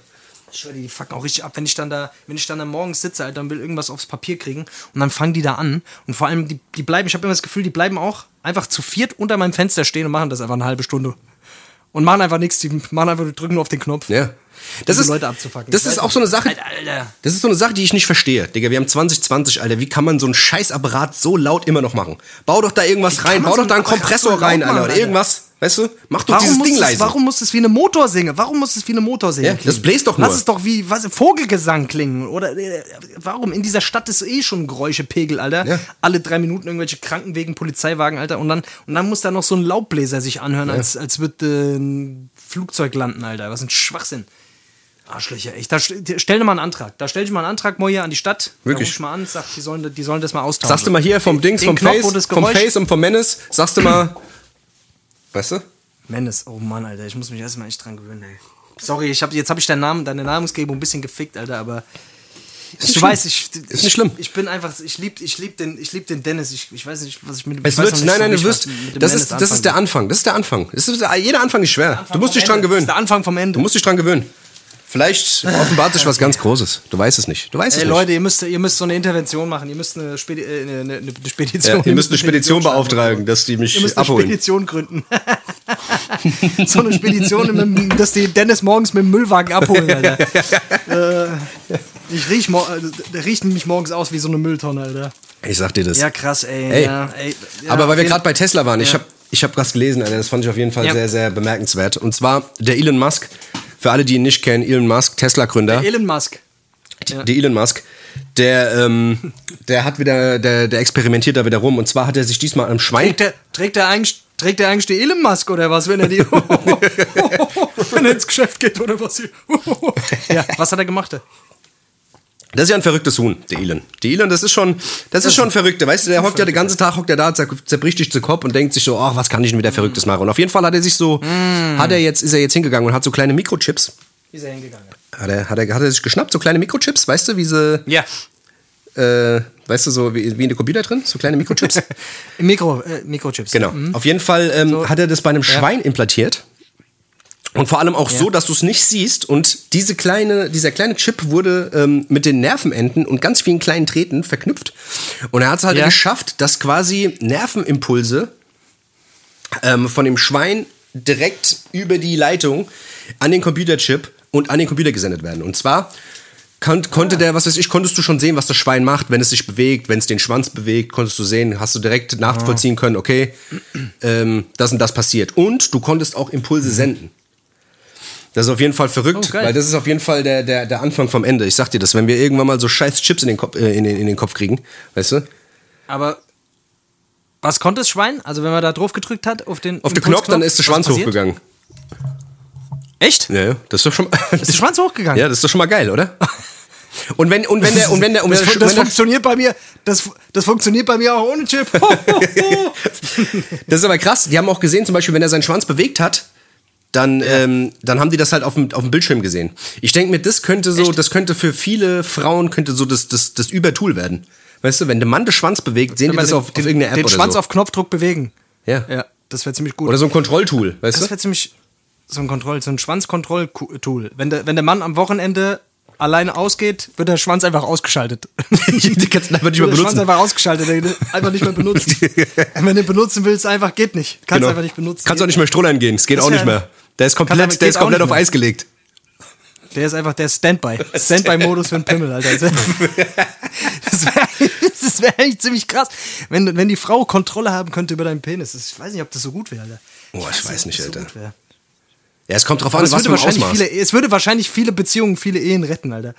Ich schwöre, die fucken auch richtig ab, wenn ich dann da, wenn ich dann da morgens sitze, Alter, und will irgendwas aufs Papier kriegen und dann fangen die da an und vor allem, die, die bleiben, ich habe immer das Gefühl, die bleiben auch einfach zu viert unter meinem Fenster stehen und machen das einfach eine halbe Stunde. Und machen einfach nichts, die machen einfach, drücken nur auf den Knopf. Ja. Das ist, Leute abzufacken. Das ist auch so eine Sache. Alter, Alter. Das ist so eine Sache, die ich nicht verstehe. Digga, wir haben 2020, Alter. Wie kann man so einen Scheißapparat so laut immer noch machen? Bau doch da irgendwas rein. Bau so doch da einen Kompressor rein, machen, Alter. Oder irgendwas. Weißt du? Mach doch Warum dieses Ding es, leise. warum muss es wie eine Motorsäge? Warum muss es wie eine Motorsäge Ja, das bläst doch nur. Lass es doch wie was, Vogelgesang klingen. Oder äh, warum? In dieser Stadt ist eh schon Geräuschepegel, Alter. Ja. Alle drei Minuten irgendwelche Krankenwegen, Polizeiwagen, Alter. Und dann, und dann muss da noch so ein Laubbläser sich anhören, als, als würde äh, ein Flugzeug landen, Alter. Was ein Schwachsinn. Arschlöcher, echt. Da st- stell dir mal einen Antrag. Da stell ich mal einen Antrag hier an die Stadt. Wirklich? Da ruf ich mal an, sag, die sollen, die sollen das mal austauschen. Sagst du mal hier vom Dings, vom Knopf, Face, vom Face und vom Menace, sagst du mal. Weißt du? Menace, oh Mann, Alter, ich muss mich erstmal echt dran gewöhnen, ey. Sorry, ich hab, jetzt habe ich deinen Namen, deine Namensgebung ein bisschen gefickt, Alter, aber nicht du schlimm. weißt, ich, Ist nicht schlimm. Ich bin einfach, ich lieb, ich lieb den, ich lieb den Dennis. Ich, ich weiß nicht, was ich mit Es wird, nicht nein, nein, du wirst, das ist, das ist der Anfang, das ist der Anfang. Ist, jeder Anfang ist schwer. soll. Du musst dich dran Ende. Das gewöhnen. ist der Anfang vom Ende. Du musst dich dran gewöhnen. Vielleicht offenbart sich was ganz Großes. Du weißt es nicht. Du weißt es Ey nicht. Leute, ihr müsst, ihr müsst so eine Intervention machen. Ihr müsst eine, Spedi äh, eine, eine, eine Spedition. Ja, ihr müsst eine Spedition beauftragen, dass die mich Ihr müsst eine abholen. Spedition gründen. so eine Spedition, dem- dass die Dennis morgens mit dem Müllwagen abholen, Alter. äh, ich riech, äh, der riecht nämlich morgens aus wie so eine Mülltonne, Alter. Ich sag dir das. Ja, krass, ey. Ey. Ja, ey ja, Aber weil wir gerade bei Tesla waren, ich Ja. habe ich hab was gelesen, Alter, das fand ich auf jeden Fall sehr, sehr bemerkenswert. Und zwar der Elon Musk. Für alle, die ihn nicht kennen, Elon Musk, Tesla-Gründer. Elon Musk. Ja. Der Elon Musk, der, ähm, der hat wieder, der, der experimentiert da wieder rum. Und zwar hat er sich diesmal am Schwein. Trägt der, trägt, der eigentlich, trägt der eigentlich die Elon Musk oder was, wenn er die. wenn er ins Geschäft geht oder was? ja, was hat er gemacht? Das ist ja ein verrücktes Huhn, der Elon. Der Elon, das ist schon, das ist schon verrückt. Weißt du, der hockt ja den ganzen Tag, hockt er da, zer- zerbricht sich zu Kopf und denkt sich so, ach, was kann ich denn wieder Verrücktes machen? Und auf jeden Fall hat er sich so, hat er jetzt, ist er jetzt hingegangen und hat so kleine Mikrochips. Wie ist er hingegangen? Hat er, hat er, hat er sich geschnappt, so kleine Mikrochips, weißt du, wie sie, Ja. äh, weißt du, so wie, wie in der Computer drin, so kleine Mikrochips. Mikro, äh, Mikrochips. genau. Auf jeden Fall ähm, hat er das bei einem Schwein implantiert. Und vor allem auch so, dass du es nicht siehst. Und diese kleine, dieser kleine Chip wurde ähm, mit den Nervenenden und ganz vielen kleinen Treten verknüpft. Und er hat es halt Ja. geschafft, dass quasi Nervenimpulse ähm, von dem Schwein direkt über die Leitung an den Computerchip und an den Computer gesendet werden. Und zwar kon konnte der, was weiß ich, konntest du schon sehen, was das Schwein macht, wenn es sich bewegt, wenn es den Schwanz bewegt, konntest du sehen, hast du direkt nachvollziehen können, okay, ähm, das und das passiert. Und du konntest auch Impulse senden. Das ist auf jeden Fall verrückt, Oh, weil das ist auf jeden Fall der, der, der Anfang vom Ende. Ich sag dir das, wenn wir irgendwann mal so scheiß Chips in den, Kopf, äh, in den, in den Kopf kriegen, weißt du? Aber was konnte das Schwein? Also wenn man da drauf gedrückt hat auf den Auf den Knopf, dann ist der Schwanz hochgegangen. Echt? Ja, ja, das ist doch schon Ist der Schwanz hochgegangen? Ja, das ist doch schon mal geil, oder? Und wenn, und wenn der, und wenn der, und Das, der, das der funktioniert bei mir. Das, das funktioniert bei mir auch ohne Chip. Das ist aber krass. Die haben auch gesehen, zum Beispiel, wenn er seinen Schwanz bewegt hat, dann, ähm, dann haben die das halt auf dem, auf dem Bildschirm gesehen. Ich denke mir, das könnte so, das könnte für viele Frauen könnte so das, das, das Übertool werden. Weißt du, wenn der Mann den Schwanz bewegt, sehen die das den, auf, auf irgendeiner App den oder Schwanz so. auf Knopfdruck bewegen. ja. Ja, das wäre ziemlich gut. Oder so ein Kontrolltool, weißt das du? wäre ziemlich so ein Kontroll, so ein Schwanzkontrolltool. Wenn der, wenn der Mann am Wochenende alleine ausgeht, wird der Schwanz einfach ausgeschaltet. Die kannst du einfach nicht mehr Wird der Schwanz benutzen. einfach ausgeschaltet, einfach nicht mehr benutzt. Wenn du ihn benutzen willst, einfach geht nicht. Kannst Genau. einfach nicht benutzen. Kannst auch nicht mehr Strollern gehen, es geht Das auch nicht mehr. Der ist aber- komplett, der ist komplett auf. Eis gelegt. Der ist einfach der Standby. Standby-Modus für einen Pimmel, Alter. Das wäre das wär echt ziemlich krass, wenn, wenn die Frau Kontrolle haben könnte über deinen Penis. Ich weiß nicht, ob das so gut wäre, Alter. Oh, ich weiß ob nicht, so Alter. wär. Ja, es kommt drauf Aber an, es was würde, wahrscheinlich Ausmaß. viele, es würde wahrscheinlich viele Beziehungen, viele Ehen retten, Alter.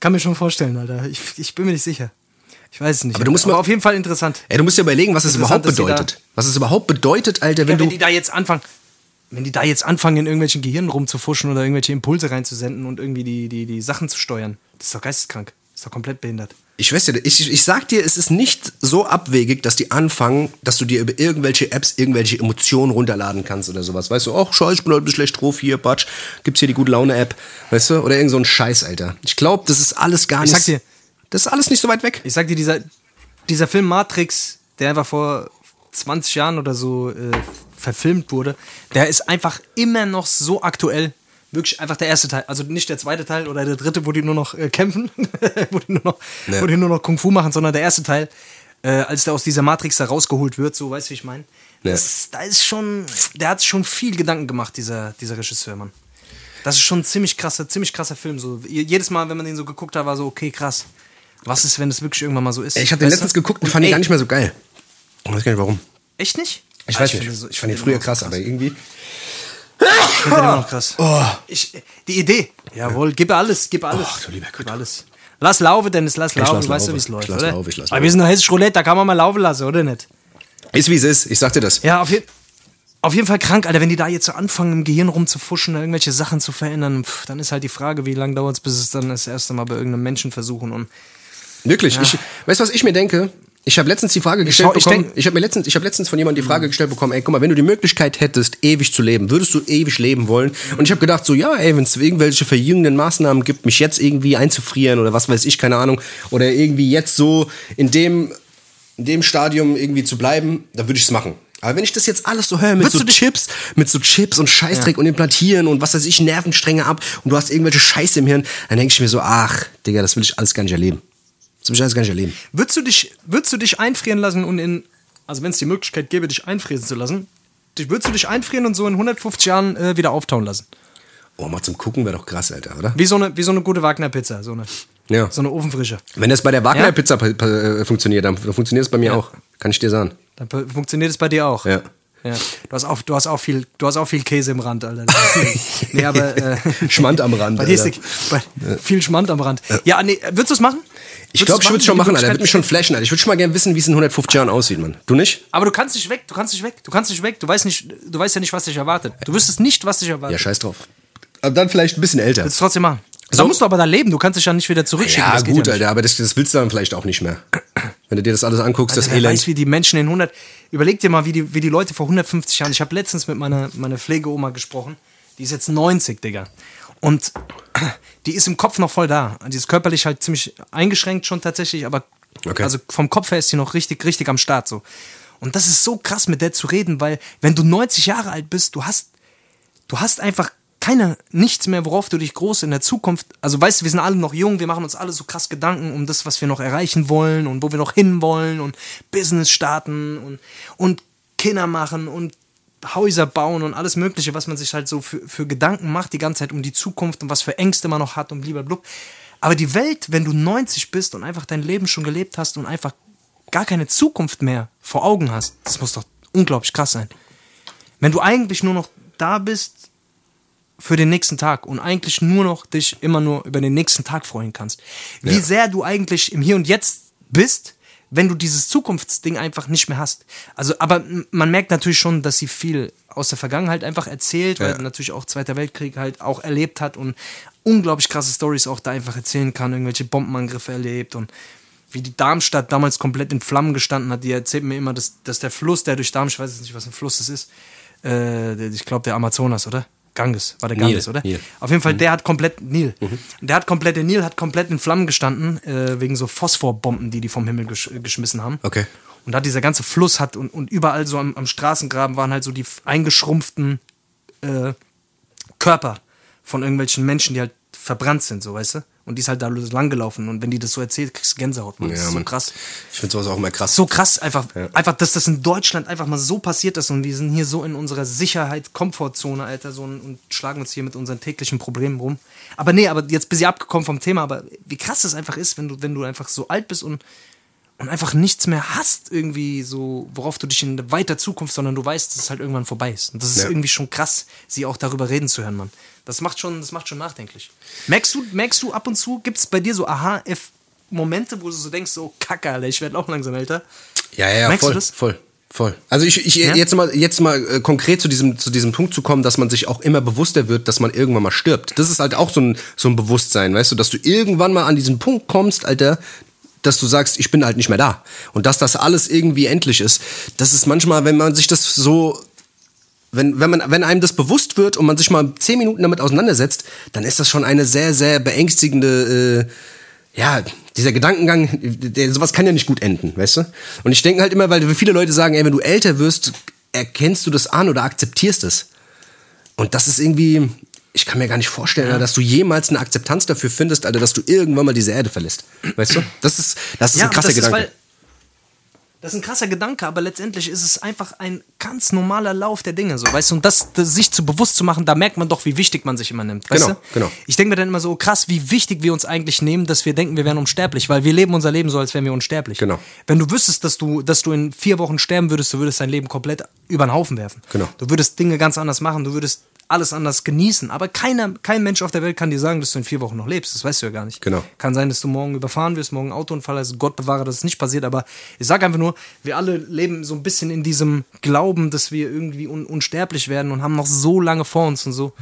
Kann mir schon vorstellen, Alter. Ich, ich bin mir nicht sicher. Ich weiß es nicht. Aber du musst mal- auf jeden Fall interessant. Ey, du musst dir überlegen, was es überhaupt bedeutet. Was es überhaupt bedeutet, Alter, wenn Ja, wenn du. die da jetzt anfangen, wenn die da jetzt anfangen, in irgendwelchen Gehirnen rumzufuschen oder irgendwelche Impulse reinzusenden und irgendwie die, die, die Sachen zu steuern, das ist doch geisteskrank. Das ist doch komplett behindert. Ich weiß ja, ich, ich sag dir, es ist nicht so abwegig, dass die anfangen, dass du dir über irgendwelche Apps irgendwelche Emotionen runterladen kannst oder sowas. Weißt du, ach, scheiße, ich bin heute schlecht drauf, hier, Batsch, gibt's hier die gute Laune-App, weißt du? Oder irgend so ein Scheiß, Alter. Ich glaube, das ist alles gar Ich nicht. sag dir- das ist alles nicht so weit weg. Ich sag dir, dieser, dieser Film Matrix, der einfach vor 20 Jahren oder so äh, verfilmt wurde, der ist einfach immer noch so aktuell. Wirklich einfach der erste Teil. Also nicht der zweite Teil oder der dritte, wo die nur noch äh, kämpfen, wo, die nur noch, Ja. wo die nur noch Kung Fu machen, sondern der erste Teil, äh, als der aus dieser Matrix da rausgeholt wird, so weißt du, wie ich meine. Ja. Das- Da ist schon, der hat sich schon viel Gedanken gemacht, dieser, dieser Regisseur, Mann. Das ist schon ein ziemlich krasser, ziemlich krasser Film. So, jedes Mal, wenn man den so geguckt hat, war so, okay, krass. Was ist, wenn es wirklich irgendwann mal so ist? Ich habe den Weißt du? letztens geguckt und Und fand ihn ey, gar nicht mehr so geil. Ich weiß gar nicht warum. Echt nicht? Ich Ah, weiß finde nicht. so- ich fand ihn früher auch krass, aber irgendwie. Ich finde den immer noch krass. Oh. Ich, die Idee. Jawohl, gib alles, gib alles. Oh, du lieber Gott. Gib alles. Lass laufen, Dennis, lass laufen. lass du weißt ja, laufen. wie es läuft, Ich lass oder? laufen, ich lass Aber wir sind ein hessisches Roulette, da kann man mal laufen lassen, oder nicht? Ist wie es ist, ich sag dir das. Ja, auf, je auf jeden Fall krank, Alter. Wenn die da jetzt so anfangen, im Gehirn rumzufuschen, irgendwelche Sachen zu verändern, pff, dann ist halt die Frage, wie lange dauert es, bis es dann das erste Mal bei irgendeinem Menschen versuchen. Und Wirklich. Ich, weißt du, was ich mir denke? Ich habe letztens die Frage gestellt ich bekommen. denk- Ich habe mir letztens, ich habe letztens von jemandem die Frage gestellt bekommen. Ey, guck mal, wenn du die Möglichkeit hättest, ewig zu leben, würdest du ewig leben wollen? Und ich habe gedacht, so ja, ey, wenn es irgendwelche verjüngenden Maßnahmen gibt, mich jetzt irgendwie einzufrieren oder was weiß ich, keine Ahnung, oder irgendwie jetzt so in dem in dem Stadium irgendwie zu bleiben, dann würde ich es machen. Aber wenn ich das jetzt alles so höre mit Würdest so Chips, mit so Chips und Scheißdreck und Implantieren und was weiß ich, Nervenstränge ab und du hast irgendwelche Scheiße im Hirn, dann denke ich mir so, ach, Digga, das will ich alles gar nicht erleben. Das will ich alles gar nicht erleben. würdest du dich, würdest du dich einfrieren lassen und in, also wenn es die Möglichkeit gäbe, dich einfrieren zu lassen, dich- würdest du dich einfrieren und so in 150 Jahren äh, wieder auftauen lassen? Oh, mal zum Gucken wäre doch krass, Alter, oder? Wie so eine, wie so eine gute Wagner-Pizza, so eine, Ja. so eine Ofenfrische. Wenn das bei der Ja? Wagner-Pizza pa- äh, funktioniert, dann funktioniert es bei mir auch. Kann ich dir sagen. Dann funktioniert es bei dir auch. Ja. Ja. Du hast auch, du hast auch viel, du hast auch viel Käse im Rand, Alter. Ist- nee, aber äh, Schmand am Rand, Bei ist Alter. die- bei, viel Schmand am Rand. Ja, nee, würdest du es machen? Ich glaube, ich würde es schon machen, Alter. Möglichkeit Würde mich schon flashen, Alter. Ich würde schon mal gerne wissen, wie es in 150 Jahren aussieht, Mann. Du nicht? Aber du kannst nicht weg, du kannst nicht weg, du kannst nicht weg. Du weißt nicht, du weißt ja nicht, was dich erwartet. Du wüsstest nicht, was dich erwartet. Ja, scheiß drauf. Aber dann vielleicht ein bisschen älter. Willst du trotzdem machen. So. Da musst du aber da leben, du kannst dich ja nicht wieder zurückschicken. Ja, gut, ja. Alter, aber das, das willst du dann vielleicht auch nicht mehr. Wenn du dir das alles anguckst, Also das Elend. weiß, wie die Menschen in 100. Überleg dir mal, wie die, wie die Leute vor 150 Jahren. Ich habe letztens mit meiner, meiner Pflegeoma gesprochen. Die ist jetzt 90, Digga. Und die ist im Kopf noch voll da. Die ist körperlich halt ziemlich eingeschränkt schon tatsächlich, aber Okay. also vom Kopf her ist sie noch richtig, richtig am Start so. Und das ist so krass, mit der zu reden, weil wenn du 90 Jahre alt bist, du hast, du hast einfach keine, nichts mehr, worauf du dich groß in der Zukunft, also weißt du, wir sind alle noch jung, wir machen uns alle so krass Gedanken um das, was wir noch erreichen wollen und wo wir noch hinwollen und Business starten und, und Kinder machen und Häuser bauen und alles Mögliche, was man sich halt so für, für Gedanken macht, die ganze Zeit um die Zukunft und was für Ängste man noch hat und blablabla. Aber die Welt, wenn du 90 bist und einfach dein Leben schon gelebt hast und einfach gar keine Zukunft mehr vor Augen hast, das muss doch unglaublich krass sein. Wenn du eigentlich nur noch da bist für den nächsten Tag und eigentlich nur noch dich immer nur über den nächsten Tag freuen kannst. Wie Ja. sehr du eigentlich im Hier und Jetzt bist, wenn du dieses Zukunftsding einfach nicht mehr hast. Also, aber man merkt natürlich schon, dass sie viel aus der Vergangenheit einfach erzählt, weil Ja. natürlich auch Zweiter Weltkrieg halt auch erlebt hat und unglaublich krasse Stories auch da einfach erzählen kann, irgendwelche Bombenangriffe erlebt und wie die Darmstadt damals komplett in Flammen gestanden hat. Die erzählt mir immer, dass, dass der Fluss, der durch Darmstadt, ich weiß jetzt nicht, was ein Fluss das ist, äh, ich glaube der Amazonas, oder? Ganges, war der Ganges, oder? Nil. Auf jeden Fall, der hat komplett, Nil. Der hat komplett, der Nil hat komplett in Flammen gestanden, äh, wegen so Phosphorbomben, die die vom Himmel gesch geschmissen haben. Okay. Und da dieser ganze Fluss hat und, und überall so am, am Straßengraben waren halt so die eingeschrumpften äh, Körper von irgendwelchen Menschen, die halt verbrannt sind, so, weißt du? Und die ist halt da langgelaufen. Und wenn die das so erzählt, kriegst du Gänsehaut, man. Das ist so Mann. krass. Ich finde sowas auch immer krass. So krass, einfach, einfach, dass das in Deutschland einfach mal so passiert ist und wir sind hier so in unserer Sicherheit, Komfortzone, Alter, so und, und schlagen uns hier mit unseren täglichen Problemen rum. Aber nee, aber jetzt bist du abgekommen vom Thema, aber wie krass es einfach ist, wenn du, wenn du einfach so alt bist und, und einfach nichts mehr hast, irgendwie so, worauf du dich in weiter Zukunft, sondern du weißt, dass es halt irgendwann vorbei ist. Und das ist Ja. irgendwie schon krass, sie auch darüber reden zu hören, Mann. Das macht schon, das macht schon nachdenklich. Merkst du, merkst du ab und zu, gibt es bei dir so Aha-Momente, wo du so denkst, so kacke, Alter, ich werde auch langsam älter? Ja, ja, Merkst du voll, das? voll, voll. Also ich, ich Ja? jetzt mal, jetzt mal äh, konkret zu diesem, zu diesem Punkt zu kommen, dass man sich auch immer bewusster wird, dass man irgendwann mal stirbt. Das ist halt auch so ein, so ein Bewusstsein, weißt du, dass du irgendwann mal an diesen Punkt kommst, Alter, dass du sagst, ich bin halt nicht mehr da. Und dass das alles irgendwie endlich ist. Das ist manchmal, wenn man sich das so wenn, wenn, man, wenn einem das bewusst wird und man sich mal zehn Minuten damit auseinandersetzt, dann ist das schon eine sehr, sehr beängstigende, äh, ja, dieser Gedankengang, der, sowas kann ja nicht gut enden, weißt du? Und ich denke halt immer, weil viele Leute sagen, ey, wenn du älter wirst, erkennst du das an oder akzeptierst es. Und das ist irgendwie, ich kann mir gar nicht vorstellen, Alter, dass du jemals eine Akzeptanz dafür findest, Alter, dass du irgendwann mal diese Erde verlässt. Weißt du? Das ist, das ist ein aber krasser Gedanke. Ist, weil, das ist ein krasser Gedanke, aber letztendlich ist es einfach ein ganz normaler Lauf der Dinge, so, weißt du? Und das, das sich zu bewusst zu machen, da merkt man doch, wie wichtig man sich immer nimmt, weißt Genau, du? genau. Ich denke mir dann immer so, krass, wie wichtig wir uns eigentlich nehmen, dass wir denken, wir wären unsterblich, weil wir leben unser Leben so, als wären wir unsterblich. Genau. Wenn du wüsstest, dass du, dass du in vier Wochen sterben würdest, du würdest dein Leben komplett über den Haufen werfen. Genau. Du würdest Dinge ganz anders machen, du würdest alles anders genießen. Aber keiner, kein Mensch auf der Welt kann dir sagen, dass du in vier Wochen noch lebst. Das weißt du ja gar nicht. Genau. Kann sein, dass du morgen überfahren wirst, morgen ein Autounfall hast. Gott bewahre, dass es nicht passiert. Aber ich sage einfach nur, wir alle leben so ein bisschen in diesem Glauben, dass wir irgendwie un unsterblich werden und haben noch so lange vor uns und so.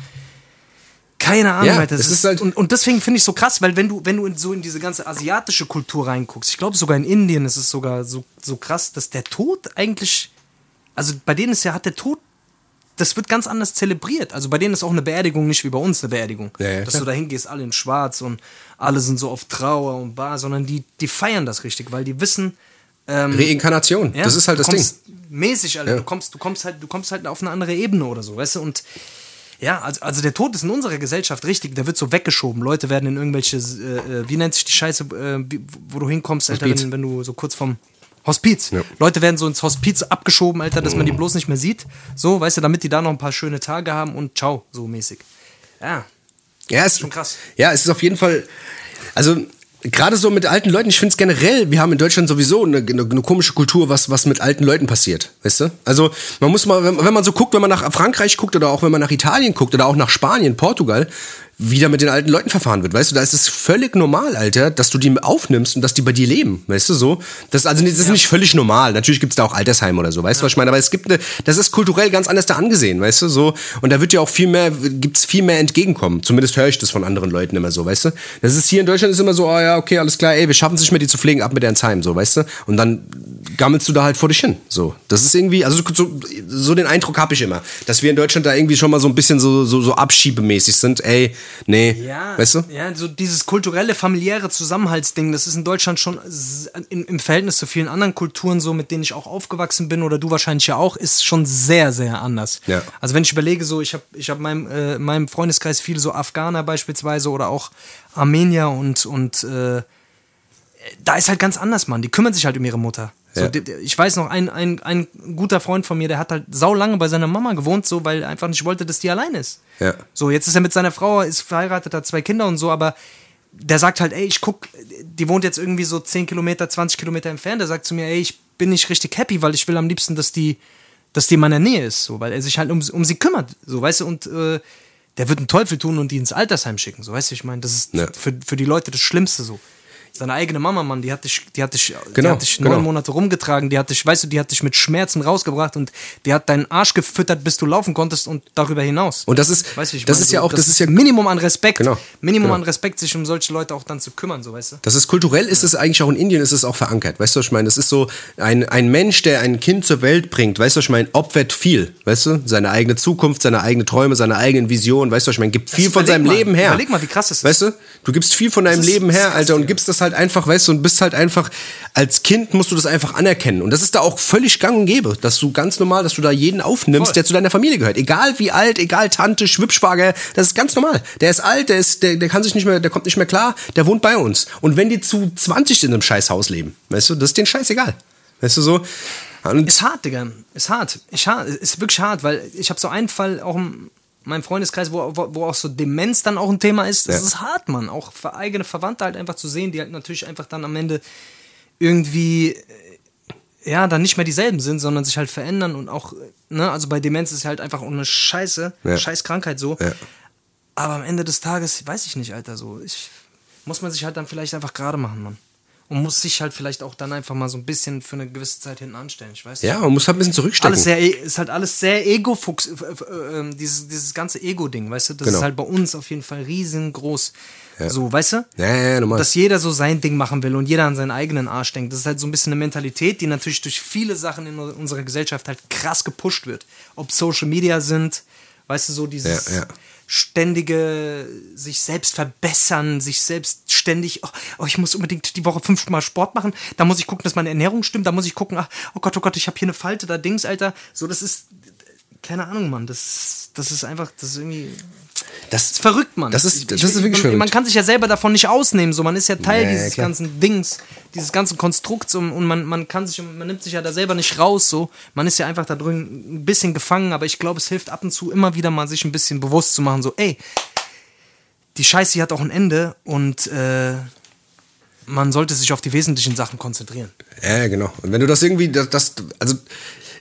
Keine Ahnung, Ja, Alter. Das es ist halt- und, und deswegen finde ich so krass, weil wenn du, wenn du in, so in diese ganze asiatische Kultur reinguckst, ich glaube sogar in Indien ist es sogar so, so krass, dass der Tod eigentlich, also bei denen ist ja, hat der Tod, das wird ganz anders zelebriert. Also bei denen ist auch eine Beerdigung nicht wie bei uns eine Beerdigung. Ja, ja, dass du da hingehst, alle in schwarz und alle sind so auf Trauer und Bar, sondern die, die feiern das richtig, weil die wissen, ähm, Reinkarnation, ja, das ist halt das Ding. Mäßig, Alter. Ja. Du, kommst, du, kommst halt, du kommst halt auf eine andere Ebene oder so, weißt du? Und ja, also, also der Tod ist in unserer Gesellschaft richtig, der wird so weggeschoben. Leute werden in irgendwelche, äh, äh, wie nennt sich die Scheiße, äh, wo du hinkommst, Alter, wenn, wenn du so kurz vom Hospiz. Ja. Leute werden so ins Hospiz abgeschoben, Alter, dass man die bloß nicht mehr sieht. So, weißt du, damit die da noch ein paar schöne Tage haben und ciao, so mäßig. Ja. Ja, es, schon krass. Ja, es ist auf jeden Fall. Also, gerade so mit alten Leuten, ich finde es generell, wir haben in Deutschland sowieso eine, eine, eine komische Kultur, was, was mit alten Leuten passiert. Weißt du? Also, man muss mal, wenn, wenn man so guckt, wenn man nach Frankreich guckt oder auch wenn man nach Italien guckt oder auch nach Spanien, Portugal, wie da mit den alten Leuten verfahren wird. Weißt du, da ist es völlig normal, Alter, dass du die aufnimmst und dass die bei dir leben. Weißt du so? Das, ist also, das ist nicht völlig normal. Natürlich gibt es da auch Altersheime oder so. Weißt du, was ich meine? Aber es gibt eine, das ist kulturell ganz anders da angesehen, weißt du so? Und da wird ja auch viel mehr, gibt's viel mehr Entgegenkommen. Zumindest höre ich das von anderen Leuten immer so, weißt du? Das ist hier in Deutschland ist immer so, oh ja, okay, alles klar, ey, wir schaffen es nicht mehr, die zu pflegen, ab mit der ins Heim, so, weißt du? Und dann gammelst du da halt vor dich hin. So. Das ist irgendwie, also so, so den Eindruck habe ich immer, dass wir in Deutschland da irgendwie schon mal so ein bisschen so, so, so abschiebemäßig sind, ey, nee. Ja, weißt du? Ja, so dieses kulturelle, familiäre Zusammenhaltsding, das ist in Deutschland schon in, im Verhältnis zu vielen anderen Kulturen, so mit denen ich auch aufgewachsen bin oder du wahrscheinlich ja auch, ist schon sehr, sehr anders. Ja. Also wenn ich überlege, so ich habe ich hab meinem, äh, in meinem Freundeskreis viele so Afghaner beispielsweise oder auch Armenier und, und äh, da ist halt ganz anders, Mann. Die kümmern sich halt um ihre Mutter. So, Ja. ich weiß noch, ein, ein, ein guter Freund von mir, der hat halt sau lange bei seiner Mama gewohnt, so, weil er einfach nicht wollte, dass die allein ist. Ja. So, jetzt ist er mit seiner Frau, ist verheiratet, hat zwei Kinder und so, aber der sagt halt, ey, ich guck, die wohnt jetzt irgendwie so 10 Kilometer, 20 Kilometer entfernt. Der sagt zu mir, ey, ich bin nicht richtig happy, weil ich will am liebsten, dass die, dass die in meiner Nähe ist, so, weil er sich halt um, um sie kümmert, so, weißt du, und äh, der wird einen Teufel tun und die ins Altersheim schicken, so, weißt du, ich meine, das ist Ja. für, für die Leute das Schlimmste so. Seine eigene Mama, Mann, die hat dich, die hat dich, die Genau, hat dich genau. neun Monate rumgetragen, die hat dich, weißt du, die hat dich mit Schmerzen rausgebracht und die hat deinen Arsch gefüttert, bis du laufen konntest und darüber hinaus. Und das ist, weißt du, das meine? ist ja auch, das ist ja Minimum an Respekt. Genau, Minimum genau. an Respekt, sich um solche Leute auch dann zu kümmern, so weißt du. Das ist kulturell, ist es eigentlich auch in Indien, ist es auch verankert. Weißt du, was ich meine? Das ist so, ein, ein Mensch, der ein Kind zur Welt bringt, weißt du, was ich meine, opfert viel. Weißt du, seine eigene Zukunft, seine eigenen Träume, seine eigenen Visionen, weißt du, was ich meine, gibt viel von seinem mal, Leben her. überleg mal, wie krass das ist. Weißt du, du gibst viel von deinem ist- Leben das her, Alter, und gibst das halt einfach, weißt du, und bist halt einfach, als Kind musst du das einfach anerkennen. Und das ist da auch völlig gang und gäbe, dass du ganz normal, dass du da jeden aufnimmst, Voll. der zu deiner Familie gehört. Egal wie alt, egal Tante, Schwippschwager, das ist ganz normal. Der ist alt, der ist, der, der kann sich nicht mehr, der kommt nicht mehr klar, der wohnt bei uns. Und wenn die zu 20 in einem Scheißhaus leben, weißt du, das ist denen scheißegal. Weißt du so? Und Ist hart, Digga. Ist hart. Ich, ha- ist wirklich hart, weil ich habe so einen Fall auch in meinem Freundeskreis, wo, wo, wo auch so Demenz dann auch ein Thema ist. Das Ja. ist hart, Mann. Auch für eigene Verwandte halt einfach zu sehen, die halt natürlich einfach dann am Ende irgendwie äh, ja, dann nicht mehr dieselben sind, sondern sich halt verändern und auch, ne, also bei Demenz ist halt einfach eine Scheiße, Ja. scheiß Krankheit so. Ja. Aber am Ende des Tages, weiß ich nicht, Alter, so. Ich, muss man sich halt dann vielleicht einfach gerade machen, Mann. Und muss sich halt vielleicht auch dann einfach mal so ein bisschen für eine gewisse Zeit hinten anstellen. Ich weiß ja, man muss halt ein bisschen zurückstecken. Alles sehr, e- ist halt alles sehr ego-fuchs, äh, äh, äh, dieses, dieses ganze Ego-Ding, weißt du? Das Genau. ist halt bei uns auf jeden Fall riesengroß. So, weißt du? Ja, ja, ja, normal. Dass jeder so sein Ding machen will und jeder an seinen eigenen Arsch denkt. Das ist halt so ein bisschen eine Mentalität, die natürlich durch viele Sachen in unserer Gesellschaft halt krass gepusht wird. Ob Social Media sind, weißt du, so dieses Ja, ja. Ständige sich selbst verbessern, sich selbst ständig, oh, oh, ich muss unbedingt die Woche fünfmal Sport machen, da muss ich gucken, dass meine Ernährung stimmt, da muss ich gucken, ach, oh Gott, oh Gott, ich habe hier eine Falte, da Dings, Alter. So, das ist, keine Ahnung, Mann, das, das ist einfach, das ist irgendwie, das ist verrückt, Mann. Das ist, das ist wirklich man, verrückt. man kann sich ja selber davon nicht ausnehmen, so man ist ja Teil ja, dieses klar. ganzen Dings, dieses ganzen Konstrukts und, und man, man kann sich, man nimmt sich ja da selber nicht raus, so. Man ist ja einfach da drin ein bisschen gefangen, aber ich glaube, es hilft ab und zu immer wieder mal sich ein bisschen bewusst zu machen, so, ey, die Scheiße hat auch ein Ende und äh, man sollte sich auf die wesentlichen Sachen konzentrieren. Ja, genau. Und wenn du das irgendwie, das, das, also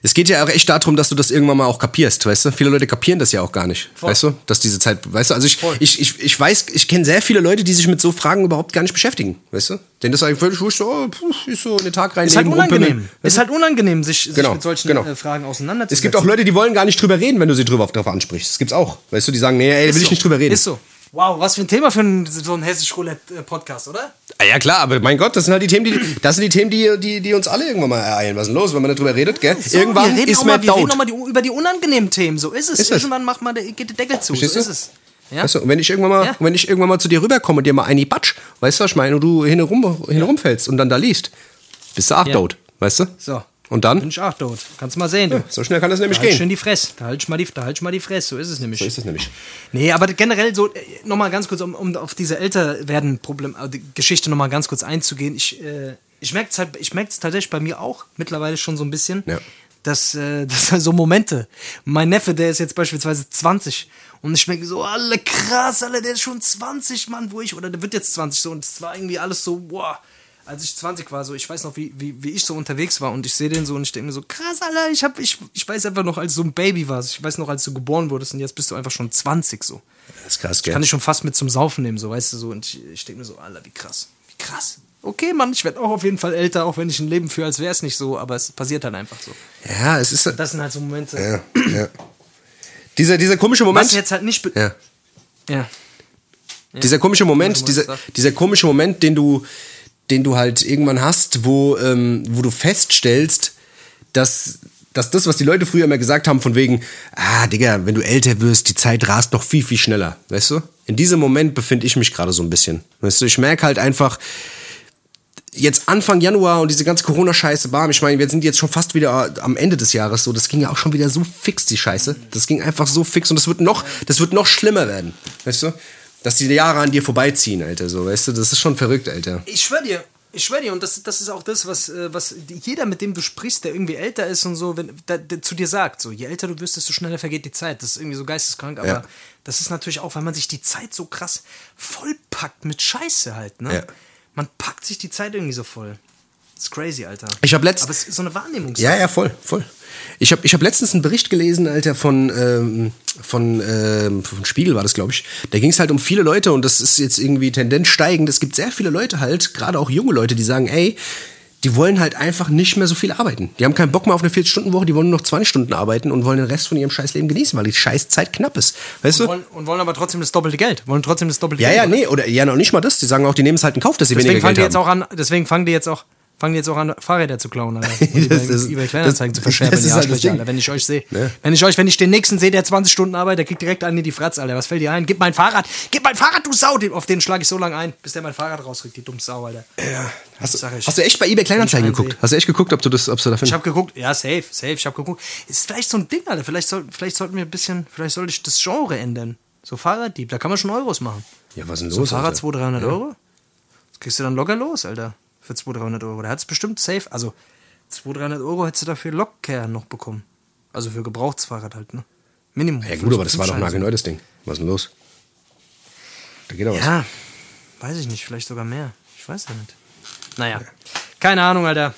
es geht ja auch echt darum, dass du das irgendwann mal auch kapierst, weißt du? Viele Leute kapieren das ja auch gar nicht, Voll. weißt du? Dass diese Zeit, weißt du? Also ich, Voll. ich, ich, ich weiß, ich kenne sehr viele Leute, die sich mit so Fragen überhaupt gar nicht beschäftigen, weißt du? Denen das eigentlich völlig wurscht, so, oh, puh, ist so in den Tag rein, Ist halt unangenehm. Ist halt unangenehm, sich, sich Genau, mit solchen genau. äh, Fragen auseinanderzusetzen. Es gibt auch Leute, die wollen gar nicht drüber reden, wenn du sie drüber drauf ansprichst. Das gibt's auch. Weißt du, die sagen, nee, ey, will Ist ich so. nicht drüber reden. Ist so. Wow, was für ein Thema für einen, so einen hessisch Roulette-Podcast, oder? Ah, ja, klar, aber mein Gott, das sind halt die Themen, die, das sind die Themen, die, die, die uns alle irgendwann mal ereilen. Was ist denn los, wenn man darüber redet, gell? So, irgendwann wir reden ist man mal, wir reden tot. auch mal die, über die unangenehmen Themen. So ist es. Ist. Irgendwann macht man, geht der Deckel zu. Verstehst so ist es. Ja? Weißt du, und wenn ich irgendwann mal, Ja. wenn ich irgendwann mal zu dir rüberkomme und dir mal eine batsch, weißt du, was ich meine, und du hin rum, hin rumfällst und dann da liest, bist du auch Ja. tot, weißt du? So. Und dann? Bin ich auch tot. Kannst mal sehen, du. So schnell kann das nämlich Da halt gehen. schön die Fresse. Da halt ich mal die, da halt ich mal die Fresse. So ist es nämlich. So ist es nämlich. Nee, aber generell so, äh, nochmal ganz kurz, um, um auf diese älter werden Problem, äh, die Geschichte nochmal ganz kurz einzugehen. Ich, äh, ich merke es halt, ich merke es tatsächlich bei mir auch mittlerweile schon so ein bisschen, Ja. dass, äh, dass so Momente. Mein Neffe, der ist jetzt beispielsweise 20 und ich merke so, alle krass, alle, der ist schon 20, Mann, wo ich, oder der wird jetzt 20 so und es war irgendwie alles so, boah. Als ich 20 war, so, ich weiß noch, wie, wie, wie ich so unterwegs war und ich sehe den so und ich denke mir so, krass, Alter, ich, hab, ich, ich weiß einfach noch, als du ein Baby warst, ich weiß noch, als du geboren wurdest und jetzt bist du einfach schon 20 so Das ist krass, gell? kann ich schon fast mit zum Saufen nehmen, so, weißt du, so. Und ich, ich denke mir so, Alter, wie krass. Wie krass. Okay, Mann, ich werde auch auf jeden Fall älter, auch wenn ich ein Leben führe, als wäre es nicht so, aber es passiert halt einfach so. ja, es ist. Das sind halt so Momente. Ja, ja. Dieser, dieser komische Moment. Was jetzt halt nicht. be- ja. Ja. Dieser komische Moment, Ja, dieser, dieser komische Moment, den du, den du halt irgendwann hast, wo, ähm, wo du feststellst, dass, dass das, was die Leute früher immer gesagt haben, von wegen, ah, Digga, wenn du älter wirst, die Zeit rast noch viel, viel schneller, weißt du? In diesem Moment befinde ich mich gerade so ein bisschen. Weißt du, ich merke halt einfach, jetzt Anfang Januar und diese ganze Corona-Scheiße, bam, ich meine, wir sind jetzt schon fast wieder am Ende des Jahres so, das ging ja auch schon wieder so fix, die Scheiße. Das ging einfach so fix und das wird noch, das wird noch schlimmer werden, weißt du? Dass die Jahre an dir vorbeiziehen, Alter, so, weißt du, das ist schon verrückt, Alter. Ich schwör dir, ich schwör dir, und das, das ist auch das, was, äh, was jeder, mit dem du sprichst, der irgendwie älter ist und so, wenn, der, der zu dir sagt, so, je älter du wirst, desto schneller vergeht die Zeit. Das ist irgendwie so geisteskrank, aber Ja. das ist natürlich auch, weil man sich die Zeit so krass vollpackt mit Scheiße halt, ne? Ja. Man packt sich die Zeit irgendwie so voll. Das ist crazy, Alter. Ich habe letzt Aber es ist so eine Wahrnehmung. Ja, ja, voll, voll. Ich habe ich hab letztens einen Bericht gelesen, Alter, von, ähm, von, ähm, von Spiegel war das, glaube ich. Da ging es halt um viele Leute und das ist jetzt irgendwie Tendenz steigend. Es gibt sehr viele Leute halt, gerade auch junge Leute, die sagen, ey, die wollen halt einfach nicht mehr so viel arbeiten. Die haben keinen Bock mehr auf eine 40-Stunden-Woche, die wollen nur noch 20 Stunden arbeiten und wollen den Rest von ihrem Scheißleben genießen, weil die Scheißzeit knapp ist. Weißt du? Und wollen, und wollen aber trotzdem das doppelte Geld. Wollen trotzdem das doppelte Ja, Geld. ja, nee, oder ja, noch nicht mal das. Die sagen auch, die nehmen es halt in Kauf, dass sie Deswegen weniger fangen die Geld jetzt haben. auch an, deswegen fangen die jetzt auch, fangen jetzt auch an, Fahrräder zu klauen, Alter. Und Das eBay, ist- eBay Kleinanzeigen das- zu verschärfen, das ist halt das Ding. Alter, wenn ich euch sehe. Ne? Wenn ich euch, wenn ich den nächsten sehe, der 20 Stunden arbeitet, der kriegt direkt einen in die Fratz, Alter. Was fällt dir ein? Gib mein Fahrrad, gib mein Fahrrad, du Sau! Auf den schlage ich so lange ein, bis der mein Fahrrad rauskriegt, die dumme Sau, Alter. Ja, Hast, du, ich. hast du echt bei eBay Kleinanzeigen geguckt? Hast du echt geguckt, ob du das, ob du da Ich findest? habe geguckt, ja, safe, safe, ich habe geguckt. Ist vielleicht so ein Ding, Alter. Vielleicht, soll, vielleicht sollten wir ein bisschen, vielleicht sollte ich das Genre ändern. So Fahrraddieb, da kann man schon Euros machen. Ja, was ist denn So los? Fahrrad Alter? 200, 300 Euro? Das kriegst du dann locker los, Alter. Für 200, 300 Euro. Der hat es bestimmt safe. Also 200, 300 Euro hättest du dafür Locker noch bekommen. Also für Gebrauchsfahrrad halt, ne? Minimum. Ja gut, aber das war doch nagelneu, das Ding. Was ist denn los? Da geht doch was. Ja, weiß ich nicht. Vielleicht sogar mehr. Ich weiß ja nicht. Naja, keine Ahnung, Alter.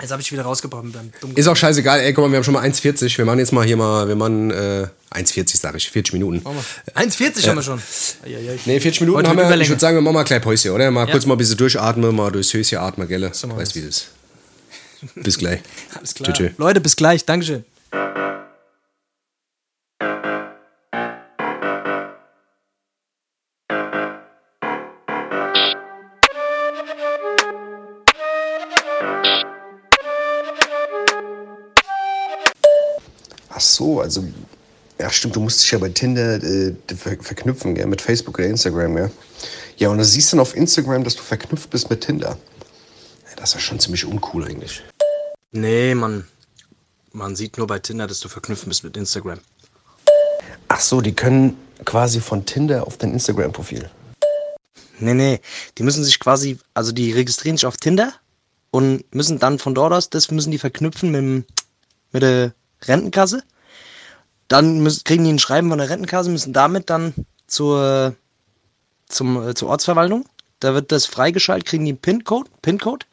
Jetzt habe ich wieder rausgebracht mit deinem dummen Ist auch scheißegal, ey, guck mal, wir haben schon mal 1,40. Wir machen jetzt mal hier mal, wir machen äh, 1,40 sage ich, 40 Minuten. 1,40 haben wir schon. Eieiei. Nee, 40 Minuten Heute haben wir. Ich würde sagen, wir machen mal kleines Päuschen, oder? Mal Ja. kurz mal ein bisschen durchatmen, mal durchs Höschen atmen, gell? wir Weißt wie das ist. Bis gleich. Alles klar. Tschüss. Leute, bis gleich. Dankeschön. So, also. Ja, stimmt, du musst dich ja bei Tinder äh, ver verknüpfen, gell, mit Facebook oder Instagram, ja. Ja, und du siehst dann auf Instagram, dass du verknüpft bist mit Tinder. Ja, das ist ja schon ziemlich uncool eigentlich. Nee, man, man sieht nur bei Tinder, dass du verknüpft bist mit Instagram. Ach so, die können quasi von Tinder auf dein Instagram-Profil. Nee, nee. Die müssen sich quasi, also die registrieren sich auf Tinder und müssen dann von dort aus, das müssen die verknüpfen mit, mit der Rentenkasse. Dann müssen, kriegen die ein Schreiben von der Rentenkasse, müssen damit dann zur, zum, äh, zur Ortsverwaltung. Da wird das freigeschaltet, kriegen die einen PIN-Code. PIN-Code.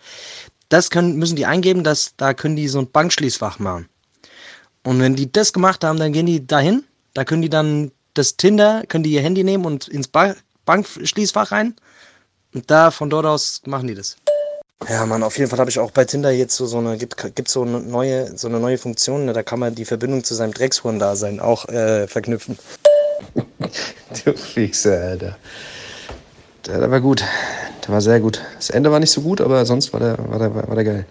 Das können, müssen die eingeben, dass, da können die so ein Bankschließfach machen. Und wenn die das gemacht haben, dann gehen die dahin. Da können die dann das Tinder, können die ihr Handy nehmen und ins ba Bankschließfach rein. Und da von dort aus machen die das. Ja, Mann, auf jeden Fall habe ich auch bei Tinder jetzt so, so eine, gibt, gibt so eine neue, so eine neue Funktion, ne, da kann man die Verbindung zu seinem Dreckshorn-Dasein auch äh, verknüpfen. Du Fixe, Alter. Der, der war gut. Der war sehr gut. Das Ende war nicht so gut, aber sonst war der, war der, war der geil.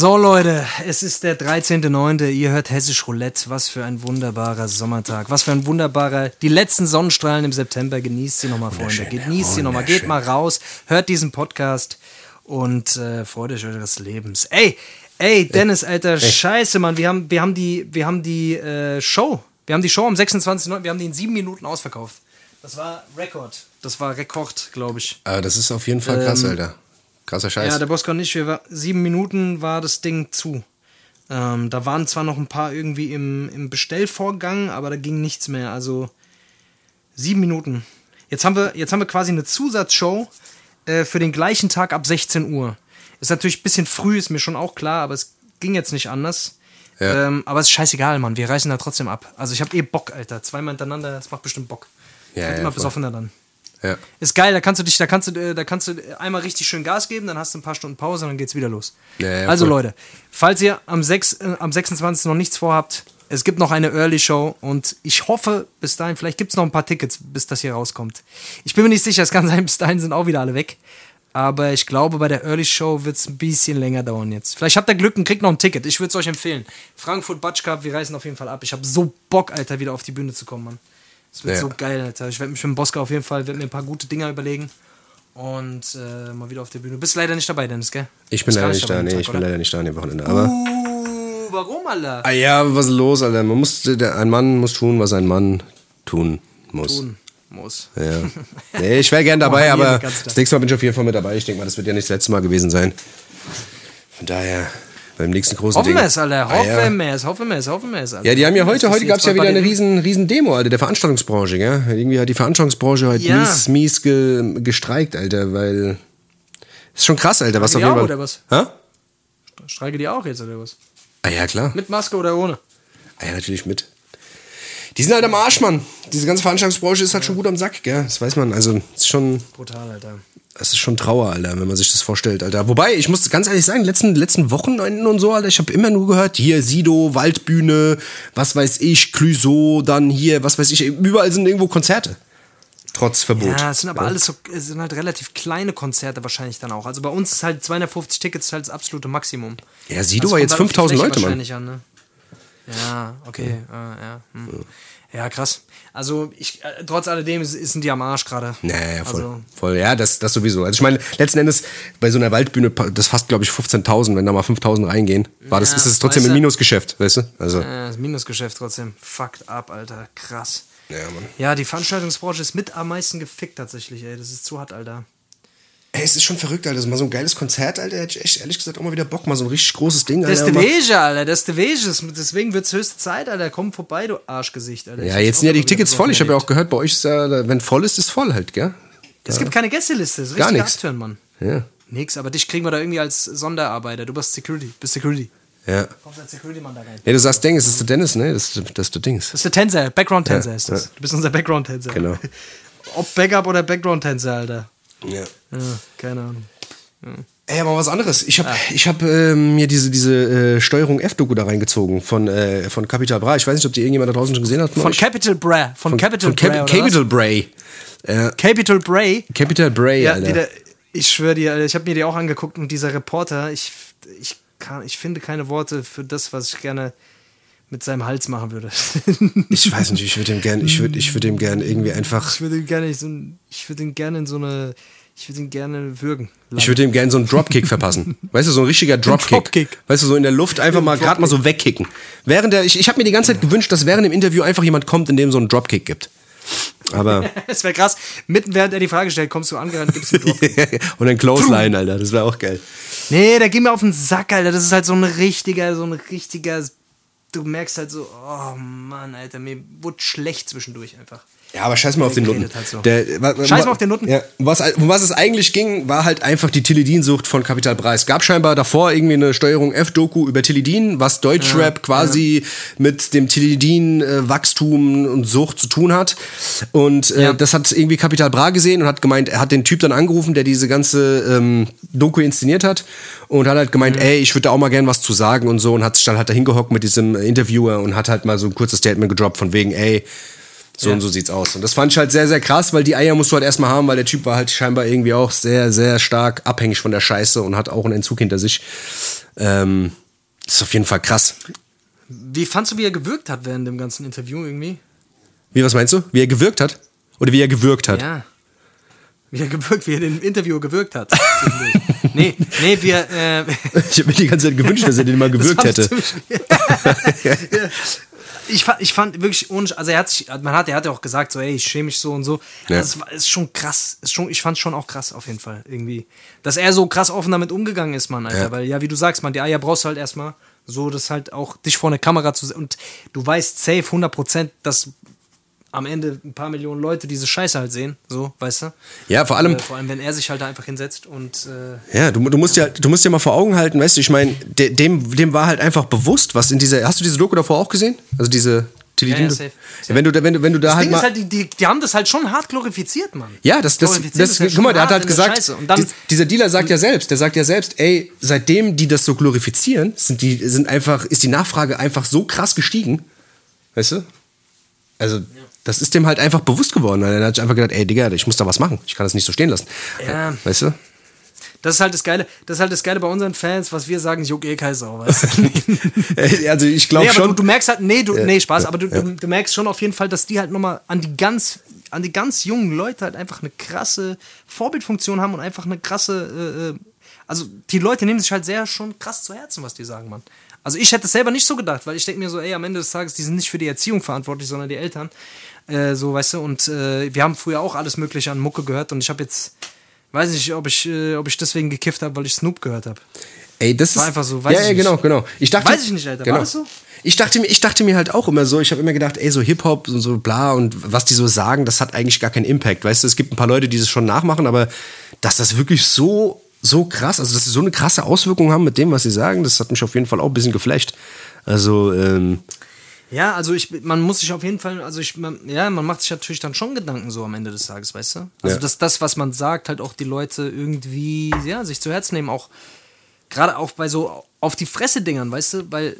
So, Leute, es ist der 13.09. Ihr hört Hessisch Roulette. Was für ein wunderbarer Sommertag. Was für ein wunderbarer. Die letzten Sonnenstrahlen im September. Genießt sie nochmal, Freunde. Genießt sie nochmal. Geht mal raus. Hört diesen Podcast und äh, freut euch eures Lebens. Ey, ey, Dennis, Alter, scheiße, Mann. Wir haben, wir haben die, wir haben die äh, Show. Wir haben die Show am 26.09. Wir haben die in sieben Minuten ausverkauft. Das war Rekord. Das war Rekord, glaube ich. Äh, das ist auf jeden Fall krass, Ähm, Alter. Krasser Scheiß. Ja, der Bosco und ich, wir war, sieben Minuten war das Ding zu. Ähm, da waren zwar noch ein paar irgendwie im, im Bestellvorgang, aber da ging nichts mehr. Also sieben Minuten. Jetzt haben wir, jetzt haben wir quasi eine Zusatzshow äh, für den gleichen Tag ab 16 Uhr. Ist natürlich ein bisschen früh, ist mir schon auch klar, aber es ging jetzt nicht anders. Ja. Ähm, aber es ist scheißegal, Mann. Wir reißen da trotzdem ab. Also ich habe eh Bock, Alter. Zweimal hintereinander, das macht bestimmt Bock. Ja, Ich werd ja, immer voll. besoffener dann. Ja. Ist geil, da kannst du dich, da kannst du, äh, da kannst du einmal richtig schön Gas geben, dann hast du ein paar Stunden Pause und dann geht's wieder los. Ja, ja, also voll. Leute, falls ihr am, 6, äh, am 26. noch nichts vorhabt, es gibt noch eine Early Show und ich hoffe, bis dahin, vielleicht gibt's noch ein paar Tickets, bis das hier rauskommt. Ich bin mir nicht sicher, es kann sein, bis dahin sind auch wieder alle weg. Aber ich glaube, bei der Early Show wird's ein bisschen länger dauern jetzt. Vielleicht habt ihr Glück und kriegt noch ein Ticket. Ich würde es euch empfehlen. Frankfurt Batsch Cup, wir reißen auf jeden Fall ab. Ich habe so Bock, Alter, wieder auf die Bühne zu kommen, Mann. Es wird Ja. so geil, Alter. Ich werde mich mit dem Boska auf jeden Fall mir ein paar gute Dinger überlegen. Und äh, mal wieder auf der Bühne. Du bist leider nicht dabei, Dennis, gell? Ich bin leider nicht da, dabei nee, Tag, ich bin oder? leider nicht da an dem Wochenende. Aber. Uh, warum, Alter? Ah ja, was ist los, Alter? Man muss, der, ein Mann muss tun, was ein Mann tun muss. Tun muss. Ja. Nee, ich wäre gern dabei, Oh, hier aber das nächste Mal bin ich auf jeden Fall mit dabei. Ich denke mal, das wird ja nicht das letzte Mal gewesen sein. Von daher, beim nächsten großen Hoffen Ding. wir es, Alter. Ah, Hoffen ja. wir es, hoffen wir es, hoffen wir es, Alter. Ja, die haben ja heute, heute gab es ja wieder eine riesen, riesen Demo, Alter, der Veranstaltungsbranche, gell? Irgendwie hat die Veranstaltungsbranche heute Ja. mies, mies ge, gestreikt, Alter, weil Ist schon krass, Alter. Was auf die jeden Fall. oder was? Hä? Streike die auch jetzt, oder was? Ah ja, klar. Mit Maske oder ohne? Ah ja, natürlich mit. Die sind halt am Arsch, Mann. Diese ganze Veranstaltungsbranche ist halt schon gut am Sack, gell? Das weiß man. Also, ist schon, Brutal, Alter. Es ist schon Trauer, Alter, wenn man sich das vorstellt, Alter. Wobei, ich muss ganz ehrlich sagen, letzten, letzten Wochenenden und so, Alter, ich habe immer nur gehört, hier Sido, Waldbühne, was weiß ich, Clüso, dann hier, was weiß ich, überall sind irgendwo Konzerte. Trotz Verbot. Ja, es sind aber alles so, es sind halt relativ kleine Konzerte wahrscheinlich dann auch. Also bei uns ist halt 250 Tickets halt das absolute Maximum. Ja, Sido Also war jetzt halt auf die 5000 Fläche Leute, Mann. wahrscheinlich An, ne? Ja, okay, ja, ja, hm. ja, krass. Also ich, äh, trotz alledem ist- sind die am Arsch gerade. Naja, voll. Also, voll. Ja, das, das sowieso. Also ich meine, letzten Endes bei so einer Waldbühne, das fast, glaube ich, 15.000, wenn da mal 5.000 reingehen, war das, Ja, ist es trotzdem weißt ein du- Minusgeschäft, weißt du? Also, das Minusgeschäft trotzdem. Fucked up, Alter. Krass. ja, Mann. Ja, die Veranstaltungsbranche ist mit am meisten gefickt tatsächlich, ey. Das ist zu hart, Alter. Ey, es ist schon verrückt, Alter. Das ist mal so ein geiles Konzert, Alter. Hätte ich echt, ehrlich gesagt, auch mal wieder Bock. Mal so ein richtig großes Ding, Das ist Alter. der Wege, Alter. Das ist der Wege. Deswegen wird es höchste Zeit, Alter. Komm vorbei, du Arschgesicht, Alter. Ja, jetzt sind ja die Tickets voll. Ich habe ja auch gehört, bei euch ist ja, wenn voll ist, ist voll halt, gell? Es gibt keine Gästeliste. Das ist Gar richtig nix. Abtören, Mann. Ja. Nix, aber dich kriegen wir da irgendwie als Sonderarbeiter. Du bist Security. Bist Security. Ja. Kommst als Security-Mann da rein. Nee, du sagst Dings, das ist der Dennis, ne? Das ist, das ist der Dings. Das ist der Tänzer. Background-Tänzer Ja, ist das. ja. Du bist unser Background-Tänzer. Genau. Ob Backup oder Background-Tänzer, Alter. Ja. Ja, keine Ahnung. Ey, aber was anderes. Ich habe ich hab, ähm, mir diese, diese äh, Steuerung F-Doku da reingezogen von, äh, von Capital Bra. Ich weiß nicht, ob die irgendjemand da draußen schon gesehen hat. Von euch. Capital Bra. Von, Capital von Cap Bra. Capital Bray. Äh? Capital Bray. Capital Bray, Ja, Alter. wieder, ich schwöre dir, Alter, ich habe mir die auch angeguckt und dieser Reporter, ich, ich, kann, ich finde keine Worte für das, was ich gerne mit seinem Hals machen würde. Ich weiß nicht, ich würde ihm gern, ich würde ich würd ihm gern irgendwie einfach, Ich würde ihn gerne so, ein- ich würde ihn gerne in so eine, ich würde ihn gerne würgen. ich würde ihm gern so einen Dropkick verpassen. Weißt du, so ein richtiger Dropkick. Dropkick. Weißt du, so in der Luft einfach mal gerade mal so wegkicken. Während der, ich, ich habe mir die ganze Zeit gewünscht, dass während dem Interview einfach jemand kommt, in dem so einen Dropkick gibt. Aber, Es wäre krass. Mitten während er die Frage stellt, kommst du angerannt, gibst du einen Drop. und ein Clothesline, Alter, das wäre auch geil. Nee, der geht mir auf den Sack, Alter. Das ist halt so ein richtiger, so ein richtiger. Du merkst halt so, oh Mann, Alter, mir wurde schlecht zwischendurch einfach. Ja, aber scheiß mal auf den Nutten. hat so. Der, Scheiß mal auf den Nutten. Ja, was, um was es eigentlich ging, war halt einfach die Tilidin-Sucht von Capital Bra. Es gab scheinbar davor irgendwie eine Steuerung F-Doku über Tilidin, was Deutschrap quasi mit dem Tilidin-Wachstum und Sucht zu tun hat. Und äh, Ja. das hat irgendwie Capital Bra gesehen und hat gemeint, er hat den Typ dann angerufen, der diese ganze ähm, Doku inszeniert hat und hat halt gemeint, Mhm. ey, ich würde da auch mal gern was zu sagen und so und hat sich dann halt da hingehockt mit diesem Interviewer und hat halt mal so ein kurzes Statement gedroppt von wegen, ey, so Ja. und so sieht's aus. Und das fand ich halt sehr, sehr krass, weil die Eier musst du halt erstmal haben, weil der Typ war halt scheinbar irgendwie auch sehr, sehr stark abhängig von der Scheiße und hat auch einen Entzug hinter sich. Ähm, ist auf jeden Fall krass. Wie fandst du, wie er gewirkt hat während dem ganzen Interview irgendwie? Wie, was meinst du? Wie er gewirkt hat? Oder wie er gewirkt hat? Ja. Wie er gewirkt, wie er den Interview gewirkt hat. nee, nee, wir. Äh, Ich habe mir die ganze Zeit gewünscht, dass er den mal gewirkt hätte. Ja. Ich, fand, ich fand wirklich ohne, also er hat sich, man hat, er hat ja auch gesagt, so, ey, ich schäme mich so und so. Ja. Das war, ist schon krass. Ist schon, ich fand schon auch krass auf jeden Fall irgendwie. Dass er so krass offen damit umgegangen ist, Mann, Alter. Ja. Weil, ja, wie du sagst, man, die Eier brauchst du halt erstmal so, das halt auch dich vor eine Kamera zu und du weißt safe 100%, dass am Ende ein paar Millionen Leute diese Scheiße halt sehen, so, weißt du? Ja, vor allem, Äh, vor allem, wenn er sich halt da einfach hinsetzt und äh, Ja, du, du musst ja, du musst ja mal vor Augen halten, weißt du, ich meine, de, dem, dem war halt einfach bewusst, was in dieser. Hast du diese Doku davor auch gesehen? Also diese Tilidin? Ja, ja, safe, Ja, wenn du, da- wenn du, wenn du da das halt Ding mal. ist halt, die, die, die haben das halt schon hart glorifiziert, Mann. Ja, das, das, das, ist ja guck mal, der hat halt gesagt, dann, die, dieser Dealer sagt ja selbst, der sagt ja selbst, ey, seitdem die das so glorifizieren, sind die, sind einfach, ist die Nachfrage einfach so krass gestiegen. Weißt du? Also, das ist dem halt einfach bewusst geworden. Er hat sich einfach gedacht, ey, Digga, ich muss da was machen. Ich kann das nicht so stehen lassen. Ja. Weißt du? das ist halt das Geile, das ist halt das Geile bei unseren Fans, was wir sagen, juck eh keine Sau, weißt du? Also, ich glaube nee, schon. du, du merkst halt, nee, du, nee, Spaß, aber du, du, du merkst schon auf jeden Fall, dass die halt nochmal an die ganz, an die ganz jungen Leute halt einfach eine krasse Vorbildfunktion haben und einfach eine krasse, äh, äh, also die Leute nehmen sich halt sehr schon krass zu Herzen, was die sagen, Mann. Also ich hätte es selber nicht so gedacht, weil ich denke mir so, ey, am Ende des Tages, die sind nicht für die Erziehung verantwortlich, sondern die Eltern. Äh, so, weißt du, und äh, wir haben früher auch alles Mögliche an Mucke gehört und ich habe jetzt, weiß nicht, ob ich, äh, ob ich deswegen gekifft habe, weil ich Snoop gehört habe. Ey, das War ist einfach so, weiß ja, ich ja, nicht. genau, genau. Ich dachte, Weiß ich nicht, Alter. War Genau. das so? Ich dachte, mir, ich dachte mir halt auch immer so, ich habe immer gedacht, ey, so Hip-Hop und so bla und was die so sagen, das hat eigentlich gar keinen Impact. Weißt du, es gibt ein paar Leute, die das schon nachmachen, aber dass das wirklich so so krass, also dass sie so eine krasse Auswirkung haben mit dem, was sie sagen, das hat mich auf jeden Fall auch ein bisschen geflasht. Also, ähm, Ja, also ich, man muss sich auf jeden Fall, also ich, man, ja, man macht sich natürlich dann schon Gedanken so am Ende des Tages, weißt du? Also Ja. dass das, was man sagt, halt auch die Leute irgendwie, ja, sich zu Herzen nehmen, auch gerade auch bei so auf die Fresse Dingern, weißt du, weil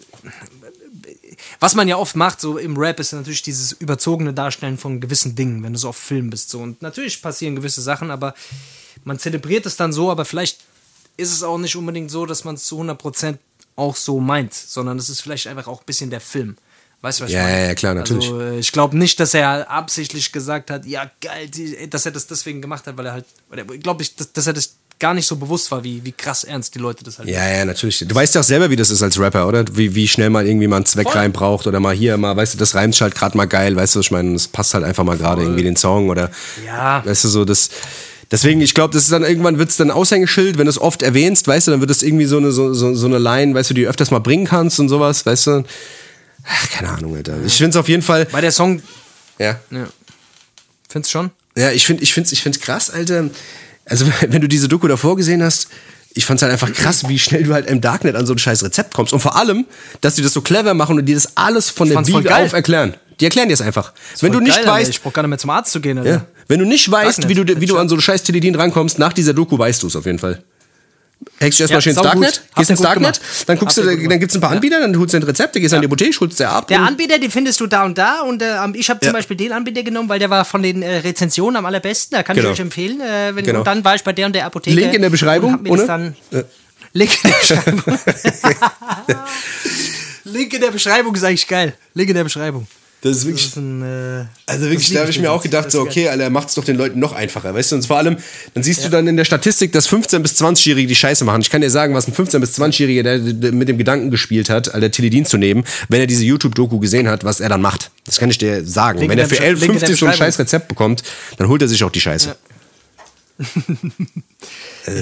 was man ja oft macht, so im Rap, ist natürlich dieses überzogene Darstellen von gewissen Dingen, wenn du so auf Film bist. So. Und natürlich passieren gewisse Sachen, aber man zelebriert es dann so, aber vielleicht ist es auch nicht unbedingt so, dass man es zu 100% auch so meint, sondern es ist vielleicht einfach auch ein bisschen der Film. Weißt du, was Ja, ich meine? ja, ja, klar, natürlich. Also, ich glaube nicht, dass er absichtlich gesagt hat, ja, geil, dass er das deswegen gemacht hat, weil er halt, ich glaube, ich, dass, dass er das gar nicht so bewusst war, wie, wie krass ernst die Leute das halt ja, ja, natürlich. Du weißt ja auch selber, wie das ist als Rapper, oder? Wie, wie schnell man irgendwie mal einen Zweckreim braucht oder mal hier, mal, weißt du, das reimt halt gerade mal geil, weißt du, ich meine, das passt halt einfach mal gerade irgendwie den Song oder, Ja. weißt du, so, das, deswegen, ich glaube, das ist dann, irgendwann wird es dann Aushängeschild, wenn du es oft erwähnst, weißt du, dann wird es irgendwie so eine, so, so, so eine Line, weißt du, die du öfters mal bringen kannst und sowas, weißt du. Ach, keine Ahnung, Alter. Ich finde es auf jeden Fall, Bei der Song, ja. ja. Findest schon? Ja, ich finde ich find's, ich find's krass, Alter. Also, wenn du diese Doku davor gesehen hast, ich fand's halt einfach krass, wie schnell du halt im Darknet an so ein scheiß Rezept kommst. Und vor allem, dass die das so clever machen und dir das alles von der voll Wiege geil. auf erklären. Die erklären dir es einfach. Wenn du nicht geil, Alter. weißt, Ich brauch gar nicht mehr zum Arzt zu gehen, Alter. ja, wenn du nicht weißt, Darknet, wie du, wie du an so scheiß Teledin rankommst, nach dieser Doku weißt du es auf jeden Fall. Hackst du erstmal Ja, schön ins. Darknet, gehst ins Darknet, gemacht. dann guckst Habt du, dann gibt's ein paar. Anbieter, dann holst du ein Rezept, dann gehst du an die Apotheke, holst dir ab. Der Anbieter, den findest du da und da und äh, ich habe zum Ja. Beispiel den Anbieter genommen, weil der war von den äh, Rezensionen am allerbesten. Da kann Genau. ich euch empfehlen. Äh, wenn, Genau. Und dann war ich bei der und der Apotheke. Link in der Beschreibung, und oder? Dann Ja. Link in der Beschreibung. Link in der Beschreibung ist eigentlich geil. Link in der Beschreibung. Das ist Das wirklich ist ein, äh, Also das wirklich, da habe ich mir auch gedacht, Das so, okay, Alter, macht's doch den Leuten noch einfacher, weißt du? Und vor allem, dann siehst du dann in der Statistik, dass 15- bis 20-Jährige die Scheiße machen. Ich kann dir sagen, was ein 15- bis 20-Jähriger, der, der mit dem Gedanken gespielt hat, Alter, Teledin zu nehmen, wenn er diese YouTube-Doku gesehen hat, was er dann macht. Das kann ich dir sagen. Link wenn er für der Besch- Link in der 11,50 so ein scheiß Rezept bekommt, dann holt er sich auch die Scheiße.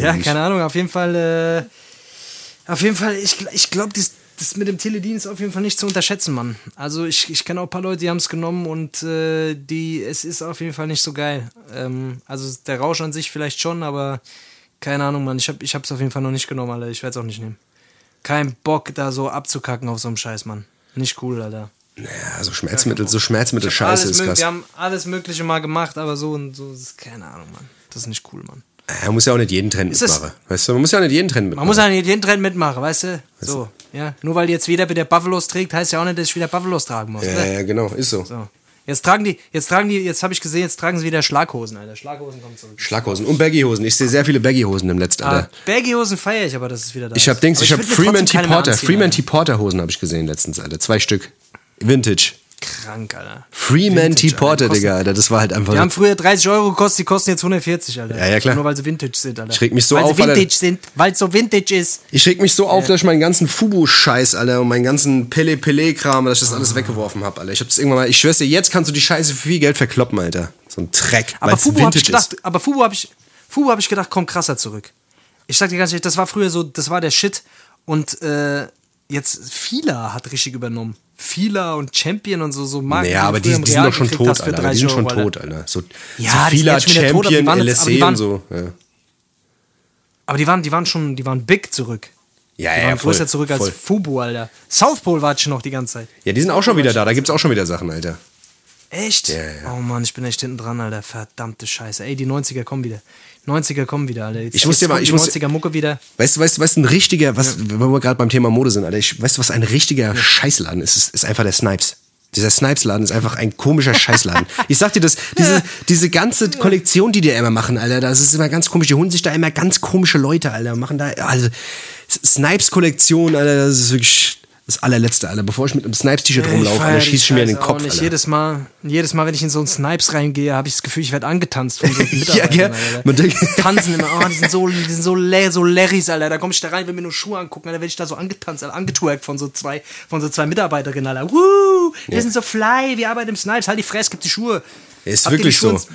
Ja, keine Ahnung, auf jeden Fall, äh, auf jeden Fall, ich, ich glaube, das, mit dem Teledin ist auf jeden Fall nicht zu unterschätzen, Mann. Also ich, ich kenne auch ein paar Leute, die haben es genommen und äh, die, es ist auf jeden Fall nicht so geil. Ähm, also der Rausch an sich vielleicht schon, aber keine Ahnung, Mann. Ich habe ich hab's auf jeden Fall noch nicht genommen, Alter. Ich werde es auch nicht nehmen. Kein Bock, da so abzukacken auf so einem Scheiß, Mann. Nicht cool, Alter. Ja, so Schmerzmittel, so Schmerzmittel Scheiße ist krass. Wir haben alles Mögliche mal gemacht, aber so und so, ist keine Ahnung, Mann. Das ist nicht cool, Mann. Er muss ja auch nicht jeden Trend Ist mitmachen. Weißt du, man muss ja auch nicht jeden Trend mitmachen. Man muss ja nicht jeden Trend mitmachen, weißt du? So, ja. Nur weil jetzt wieder wieder Buffalos trägt, heißt ja auch nicht, dass ich wieder Buffalos tragen muss. ja, ne? ja, genau, ist so. So. Jetzt tragen die, jetzt tragen die, jetzt habe ich gesehen, jetzt tragen sie wieder Schlaghosen, Alter. Schlaghosen kommen zurück. Schlaghosen und Baggyhosen. Ich sehe sehr viele Baggyhosen im letzten, Ah, Alter. Baggy-Hosen feiere ich, aber das ist wieder da. Ich habe Dings, Aber ich habe Freeman T. Porter, Freeman. T. Porter Hosen habe ich gesehen letztens, Alter. Zwei Stück. Vintage. Krank, Alter. Freeman T. Porter, Alter. Digga, Alter. Das war halt einfach. Die haben früher 30 Euro gekostet, die kosten jetzt 140, Alter. Ja, ja, klar. Nur weil sie Vintage sind, Alter. Ich reg mich so weil auf, sie Alter. Vintage sind, weil es so Vintage ist. ich reg mich so auf, dass ich meinen ganzen Fubu-Scheiß, Alter, und meinen ganzen Pele-Pele-Kram, dass ich das alles weggeworfen habe, Alter. Ich hab's irgendwann mal, ich schwör's dir, jetzt kannst du die Scheiße für viel Geld verkloppen, Alter. So ein Dreck. Aber Fubu habe ich gedacht, aber Fubu habe ich, Fubu habe ich gedacht, kommt krasser zurück. Ich sag dir ganz ehrlich, das war früher so, das war der Shit und äh, jetzt Fila hat richtig übernommen. Fila und Champion und so so Marken. Naja, du aber die, die sind doch schon tot, Alter. Die 30 sind schon Euro, tot, Alter. So, Ja, so die Fila, wieder tot, aber die Champion, waren jetzt- aber die LSC waren- und so. Ja, Aber die waren, die waren schon, die waren big zurück. ja, Die ja waren voll, größer zurück als voll. Fubu, Alter. South Pole war schon noch die ganze Zeit. Ja, die sind auch schon wieder da. Da gibt's auch schon wieder Sachen, Alter. Echt? Ja, ja. Oh Mann, ich bin echt hinten dran, Alter. Verdammte Scheiße. Ey, die 90er kommen wieder. 90er kommen wieder, Alter. Jetzt, Ich muss dir mal- ich muss- 90er Mucke wieder. Weißt du, weißt du, weißt du, ein richtiger, was, wenn wir gerade beim Thema Mode sind, Alter, ich, weißt du, was ein richtiger Scheißladen ist? ist? Ist einfach der Snipes. Dieser Snipes-Laden ist einfach ein komischer Scheißladen. Ich sag dir das, diese, diese ganze Kollektion, die die immer machen, Alter, das ist immer ganz komisch. Die holen sich da immer ganz komische Leute, Alter, machen da, also, Snipes-Kollektion, Alter, das ist wirklich das allerletzte, Alter. Bevor ich mit einem Snipes-T-Shirt rumlaufe, Alter, schieß ich mir in den Kopf, nicht. Alter. Jedes Mal, jedes Mal, wenn ich in so einen Snipes reingehe, habe ich das Gefühl, ich werde angetanzt von so Mitarbeitern. gell? Man denkt- Die tanzen immer, oh, die sind so, die sind so, so Larrys, Alter. Da komme ich da rein, will mir nur Schuhe angucken, Alter, werde ich da so angetanzt, Alter, angetwerkt von so zwei, von so zwei Mitarbeiterinnen, Alter. Woo, wir sind so fly, wir arbeiten im Snipes, halt die Fresse, gib die Schuhe. Ist Habt die wirklich Schuhe so.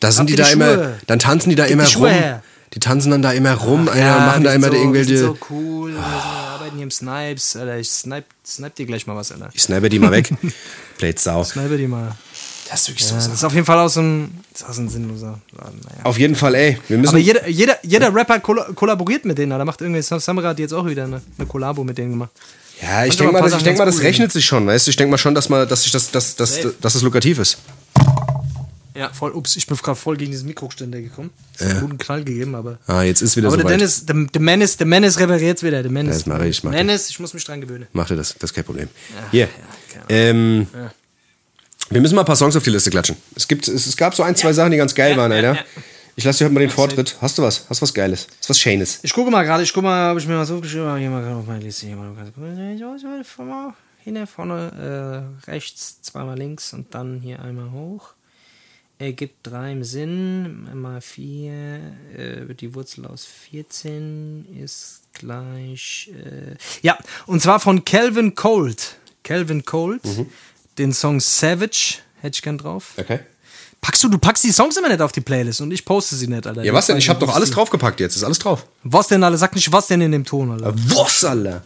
Da sind die ihr da die immer, Schuhe? dann tanzen die da Gib immer die Schuhe rum. her. Die tanzen dann da immer rum, Alter, Ja, machen da immer so, irgendwelche. So cool, wir arbeiten hier im Snipes, Alter. Ich snipe, snipe dir gleich mal was, Alter. Ich sniper die mal weg. Blöd Sau. Snipe die mal. Das ist wirklich so. Das ist auf jeden Fall aus einem, das ist aus einem sinnloser Laden. Naja. Auf jeden Fall, ey. Wir müssen. Aber jeder, jeder, jeder Rapper kolla kollaboriert mit denen. Da macht irgendwie Samra hat jetzt auch wieder eine, eine Kollabo mit denen gemacht. ja, ich denke mal, das, ich denk mal, das rechnet sich schon, weißt du? Ich denke mal schon, dass, mal, dass, ich das, dass, dass, Safe. dass es lukrativ ist. Ja, voll, ups, ich bin gerade voll gegen diesen Mikroständer gekommen. Das hat einen guten Knall gegeben, aber. Ah, jetzt ist wieder Aber der. Dennis, der, der Menace, der Menace repariert wieder. Der Menace. das mach ich, mach ich. Menace, ich muss mich dran gewöhnen. Mach dir das, das ist kein Problem. Hier. keine Ahnung. ähm, Wir müssen mal ein paar Songs auf die Liste klatschen. Es, gibt, es, es gab so ein, zwei Sachen, die ganz geil waren, Alter. ja. Ich lasse dir heute mal den Vortritt. Hast du was? Hast du was Geiles? Hast du was Schönes? Ich gucke mal gerade, ich gucke mal, ob ich mir was aufgeschrieben habe. Hier mal gerade auf meine Liste. Hier mal ganz Hinter, vorne, äh, rechts, zweimal links und dann hier einmal hoch. Ergibt drei im Sinn. Mal vier. Äh, die Wurzel aus 14 ist gleich. Äh, ja, und zwar von Calvin Cold. Calvin Cold. Mhm. Den Song Savage hätte ich gern drauf. Okay. Packst du, du packst die Songs immer nicht auf die Playlist und ich poste sie nicht, Alter. Ja, was denn? Ich habe doch alles draufgepackt jetzt. Ist alles drauf. Was denn, Alter? Sag nicht, was denn in dem Ton, Alter. Was, Alter?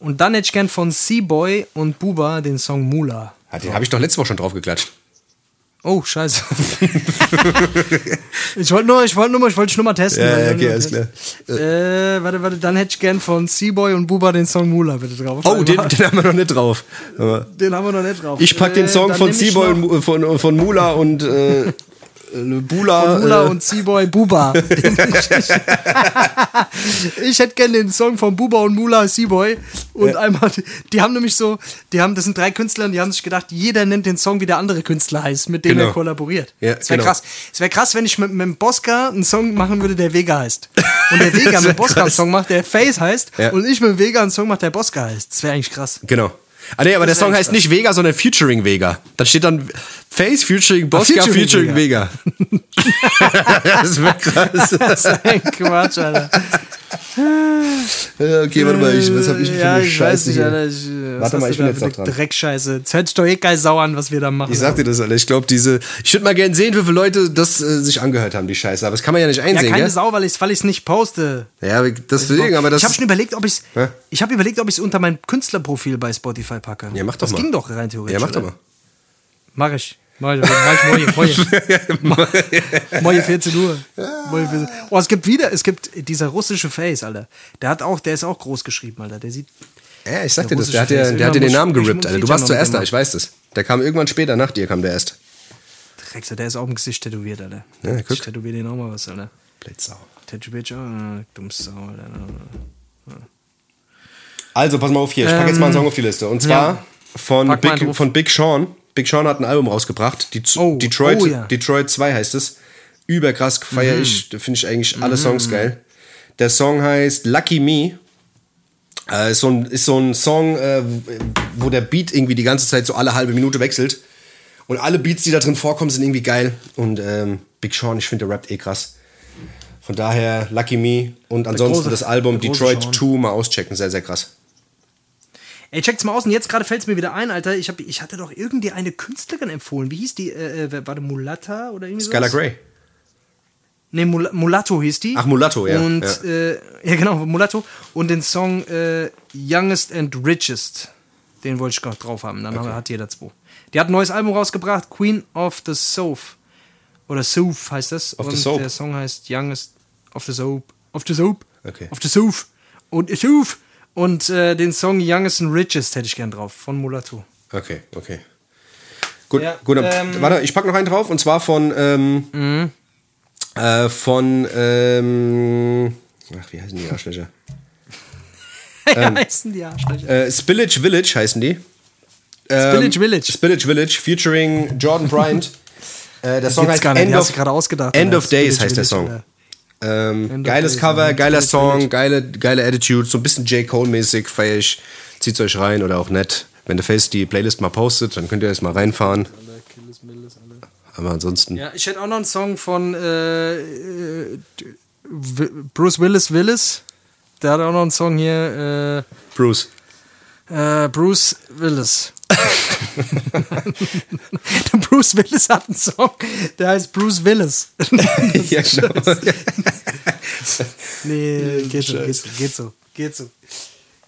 Und dann hätte ich gern von Seaboy und Buba den Song Mula. Ja, den habe ich doch letzte Woche schon draufgeklatscht. Oh, scheiße. ich wollte nur, ich wollte nur, mal- ich wollte nur mal testen. Ja, ja, okay, alles testen. Äh, warte, warte, dann hätte ich gern von Seaboy und Buba den Song Mula bitte drauf. Oh, den, den haben wir noch nicht drauf. Den haben wir noch nicht drauf. Ich pack den Äh, Song dann von Seaboy und von, von Mula und äh, äh, Bula. Mula äh, und Seaboy Buba. Ich, hätte gern den Song von Buba und Mula Seaboy. Und einmal, die, haben nämlich so, die haben, das sind drei Künstler und die haben sich gedacht, jeder nennt den Song, wie der andere Künstler heißt, mit dem Genau. er kollaboriert. Ja, das wäre genau. krass. Es wäre krass, wenn ich mit, mit dem Bosca einen Song machen würde, der Vega heißt. Und der Vega mit dem Bosca einen Song macht, der Face heißt. Ja. Und ich mit dem Vega einen Song macht, der Bosca heißt. Das wäre eigentlich krass. Genau. Ah nee, aber der Das Song heißt nicht Vega, sondern Featuring Vega. Da steht dann Face Featuring Bosca Featuring Featuring, Vega. das wäre krass. Das ist ein Quatsch, Alter. Ja, okay, warte mal, ich, was hab ich denn für ja, eine ich Scheiße nicht, hier? Alter. Ich, Warte mal, ich bin jetzt eine dran. Dreckscheiße. Jetzt hört sich doch eh geil sau an, was wir da machen. Ich sag dir das, Alter. Ich glaube, diese. Ich würde mal gerne sehen, wie viele Leute das äh, sich angehört haben, die Scheiße. Aber das kann man ja nicht ja, einsehen, keine gell? Sau, weil ich es weil ich's nicht poste. Ja, deswegen, aber das. ich habe schon überlegt, ob ich's. Hä? Ich habe überlegt, ob ich es unter mein Künstlerprofil bei Spotify packe. Ja, mach doch das mal. ging doch rein theoretisch. ja, mach doch mal. Mach ich. Mach ich. Mach ich morgen. Morgen. Morgen 14 Uhr. Morgen 14 Uhr. Oh, es gibt wieder, es gibt dieser russische Face, Alter. Der hat auch, der ist auch groß geschrieben, Alter. Der sieht. Ja, ich sag Der dir das. Der hat, dir, Face. der hat dir den Namen gerippt, Alter. Du warst zuerst da, ich weiß das. Der kam irgendwann später, nach dir kam der erst. Dreckser, der ist auch im Gesicht tätowiert, Alter. Ja, guck. ich tätowiere den auch mal was, Alter. Blitzsau. Tätowiert schon, äh, dummes Sau, Alter. Also, pass mal auf hier. Ich packe jetzt mal einen Song auf die Liste. Und zwar Ähm, ja. von, Big, von Big Sean. Big Sean hat ein Album rausgebracht. Die, Oh, Detroit, oh ja. Detroit 2 heißt es. Überkrass feiere Mhm. ich. Da finde ich eigentlich alle Songs geil. Der Song heißt Lucky Me. Äh, ist, so ein, ist so ein Song, äh, wo der Beat irgendwie die ganze Zeit so alle halbe Minute wechselt. Und alle Beats, die da drin vorkommen, sind irgendwie geil. Und ähm, Big Sean, ich finde, der rappt eh krass. Von daher Lucky Me und ansonsten große- das Album Detroit Sean. 2 mal auschecken. Sehr, sehr krass. Ey, check's mal aus. Und jetzt gerade fällt's mir wieder ein, Alter. Ich, hab, ich hatte doch irgendwie eine Künstlerin empfohlen. Wie hieß die? Äh, äh, war die Mulatta oder irgendwie Skylar? Grey. Nee, Mul Mulatto hieß die. Ach, Mulatto, ja, Und, ja. Äh, ja, genau, Mulatto. Und den Song äh, Youngest and Richest. Den wollte ich noch drauf haben. Dann hat jeder zwei. Die hat ein neues Album rausgebracht, Queen of the Soap. Oder Soap heißt das. Of the Und Soap. der Song heißt Youngest of the Soap. Of the Soap. Okay. Of the Soap. Und Soap. Und äh, den Song Youngest and Richest hätte ich gern drauf. Von Mulatto. Okay, okay. Gut, Ja, gut. ähm, warte, ich pack noch einen drauf und zwar von ähm, äh, von ähm, ach, wie heißen die Arschlöcher? Wie Ähm, heißen die Arschlöcher? Äh, Spillage Village heißen die. Ähm, Spillage Village. Spillage Village featuring Jordan Bryant. äh, der Song heißt gar nicht, End of, End of Days Spillage heißt der Village, Song. Alter. Ähm, geiles Cover, geiler Song, geile, geile Attitude, so ein bisschen J. Cole-mäßig, feier ich. Zieht's euch rein oder auch nicht. Wenn der Face die Playlist mal postet, dann könnt ihr jetzt mal reinfahren. Aber ansonsten. Ja, ich hätte auch noch einen Song von äh, äh, Bruce Willis Willis. Der hat auch noch einen Song hier. Bruce. Äh, äh, Bruce Willis. der Bruce Willis hat einen Song, der heißt Bruce Willis. ja, genau. nee, geht so, geht so, geht so, geht so.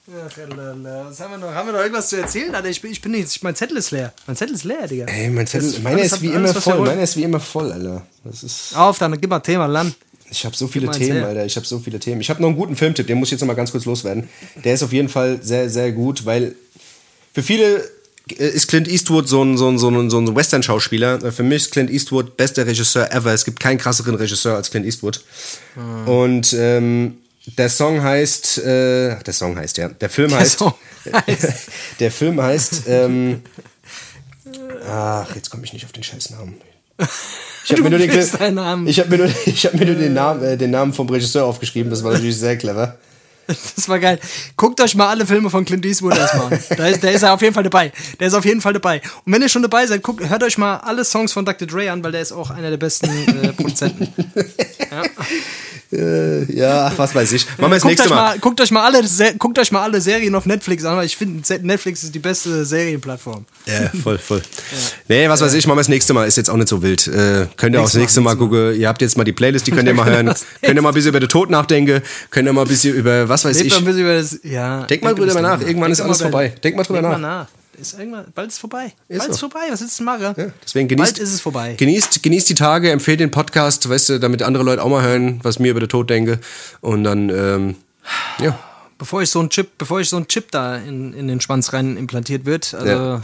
Ach, lala. Was haben wir noch? Haben wir noch irgendwas zu erzählen? Alter, ich bin, ich bin nicht, mein Zettel ist leer. Mein Zettel ist leer, Digga. Ey, mein Zettel, alles ist wie immer voll. Meiner ist wie immer voll, Alter. Das ist. Auf, dann gib mal Thema Land. Ich habe so viele Themen, her. Alter. Ich habe so viele Themen. Ich habe noch einen guten Filmtipp, den muss ich jetzt noch mal ganz kurz loswerden. Der ist auf jeden Fall sehr, sehr gut, weil für viele ist Clint Eastwood so ein, so ein, so ein, so ein Western-Schauspieler. Äh, Für mich ist Clint Eastwood bester Regisseur ever. Es gibt keinen krasseren Regisseur als Clint Eastwood. Hm. Und ähm, der Song heißt, äh, der Song heißt, ja. Der Film heißt, Song heißt. der Film heißt, ähm, ach, jetzt komme ich nicht auf den scheiß Namen. Ich habe mir nur den, ich hab mir nur, ich hab mir nur den, Namen, äh, den Namen vom Regisseur aufgeschrieben. Das war natürlich sehr clever. Das war geil. Guckt euch mal alle Filme von Clint Eastwood erstmal an. Da ist, der ist auf jeden Fall dabei. Der ist auf jeden Fall dabei. Und wenn ihr schon dabei seid, guckt, hört euch mal alle Songs von Dr. Dre an, weil der ist auch einer der besten äh, Produzenten. Äh, ja, ach, was weiß ich. Machen wir das guckt, nächste euch Mal. mal, guckt, euch mal alle, guckt euch mal alle Serien auf Netflix an, weil ich finde, Netflix ist die beste Serienplattform. Ja, voll, voll. Nee, was weiß ich, machen wir das nächste Mal. Ist jetzt auch nicht so wild. Äh, könnt ihr auch das Mal, nächste Mal nächstes gucken. Ihr habt jetzt mal die Playlist, die könnt ihr mal hören. das Könnt ihr mal ein bisschen über den Tod nachdenken. Könnt ihr mal ein bisschen über, was weiß Lebt mal ich. ein bisschen über das, ja. Denk mal denkt drüber nach. Irgendwann ist Denk alles mal über- vorbei. Denk mal drüber Denk nach. Mal nach. Ist irgendwann, bald ist vorbei. Ist bald ist so. vorbei. Was willst du machen? Ja, deswegen genießt, Bald ist es vorbei. Genießt, genießt die Tage, empfehlt den Podcast, weißt du, damit andere Leute auch mal hören, was mir über den Tod denke. Und dann, ähm, ja. bevor ich so ein Chip, bevor ich so ein Chip da in, in den Schwanz rein implantiert wird, also Ja.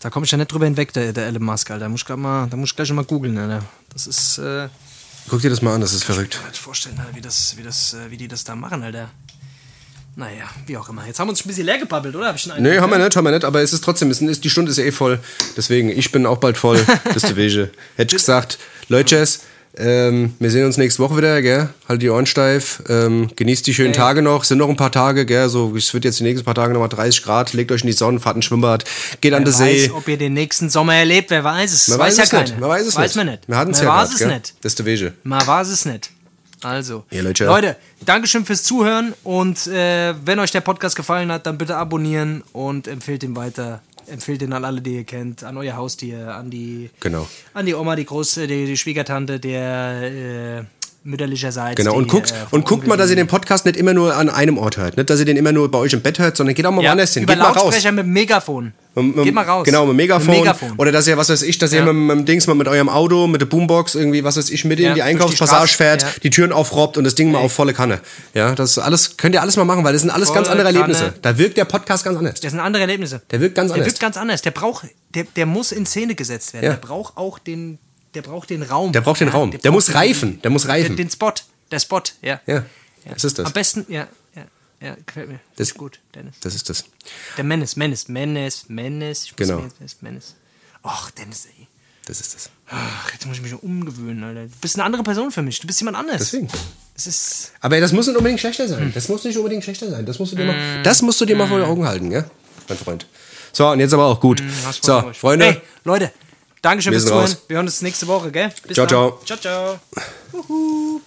da komme ich ja nicht drüber hinweg, der, der Elon Musk, Alter. Da muss ich, grad mal, da muss ich gleich mal googeln, Alter. Das ist, äh, Guck dir das mal an, das ist verrückt. kann mir nicht vorstellen, Alter, wie, das, wie, das, äh, wie die das da machen, Alter. Naja, wie auch immer. Jetzt haben wir uns ein bisschen leer gebabbelt, oder? Hab ich Nee, haben wir nicht, haben wir nicht, aber es ist trotzdem, es ist, die Stunde ist ja eh voll. Deswegen, ich bin auch bald voll. Das ist der Wege. Hätte ich gesagt, Leute, ähm, wir sehen uns nächste Woche wieder, gell? Halt die Ohren steif. Ähm, genießt die schönen Tage noch. Sind noch ein paar Tage, gell? So, es wird jetzt die nächsten paar Tage nochmal 30 Grad. Legt euch in die Sonne, fahrt ein Schwimmbad, geht an Wer den See. weiß, ob ihr den nächsten Sommer erlebt, wer weiß es. Man weiß, weiß, ja es keiner. nicht. Man weiß es weiß nicht. man nicht. Wir hatten es man ja grad, es gell? nicht. Das ist der Wege. Man weiß es nicht. Also, Ja, Leute. Leute, Dankeschön fürs Zuhören und äh, wenn euch der Podcast gefallen hat, dann bitte abonnieren und empfehlt ihn weiter. Empfehlt ihn an alle, die ihr kennt, an euer Haustier, an die, Genau. an die Oma, die Große, die, die Schwiegertante, der äh, mütterlicherseits. Genau, und die, guckt, äh, und guckt mal, dass ihr den Podcast nicht immer nur an einem Ort hört. Nicht, dass ihr den immer nur bei euch im Bett hört, sondern geht auch mal ja, woanders hin. über Geht mal raus. Mit dem Megafon. Mit- mit- Geht mal raus. Genau, mit dem Megafon. Mit Megafon. Oder dass ihr, was weiß ich, dass ihr Ja. mit, mit dem Dings mal mit eurem Auto, mit der Boombox irgendwie, was weiß ich, mit Ja, in die die Einkaufspassage Straße, fährt, die Türen aufrobbt und das Ding mal auf volle Kanne. Ja, das alles, könnt ihr alles mal machen, weil das sind alles ganz Volle andere Erlebnisse. Kanne. Da wirkt der Podcast ganz anders. Das sind andere Erlebnisse. Der wirkt ganz Der anders. wirkt ganz anders. Der braucht, der, der muss in Szene gesetzt werden. Der braucht auch den, der braucht den Raum. Der braucht den Raum. Der braucht muss den- reifen. Der muss reifen. Den, den Spot. Der Spot, ja. Ja, das ist das. Am besten, ja, ja, ja, gefällt mir. Das- ist gut, Dennis. Das ist das. Der Menace, Menace, Menace, Menace. Ich Genau. Menace, Menace. Ach, Dennis, ey. Das ist das. Ach, jetzt muss ich mich umgewöhnen, Alter. Du bist eine andere Person für mich. Du bist jemand anders. Deswegen. Es ist. Aber das muss nicht unbedingt schlechter sein. Das muss nicht unbedingt schlechter sein. Das musst du dir mal, das musst du dir mal vor die Augen halten, gell? Mein Freund. So, und jetzt aber auch gut. hast So. Freunde. Hey, Leute, Dankeschön Wir fürs Zuhören. Wir hören uns nächste Woche, gell? Bis Ciao, dann. ciao. Ciao, ciao. Uhu.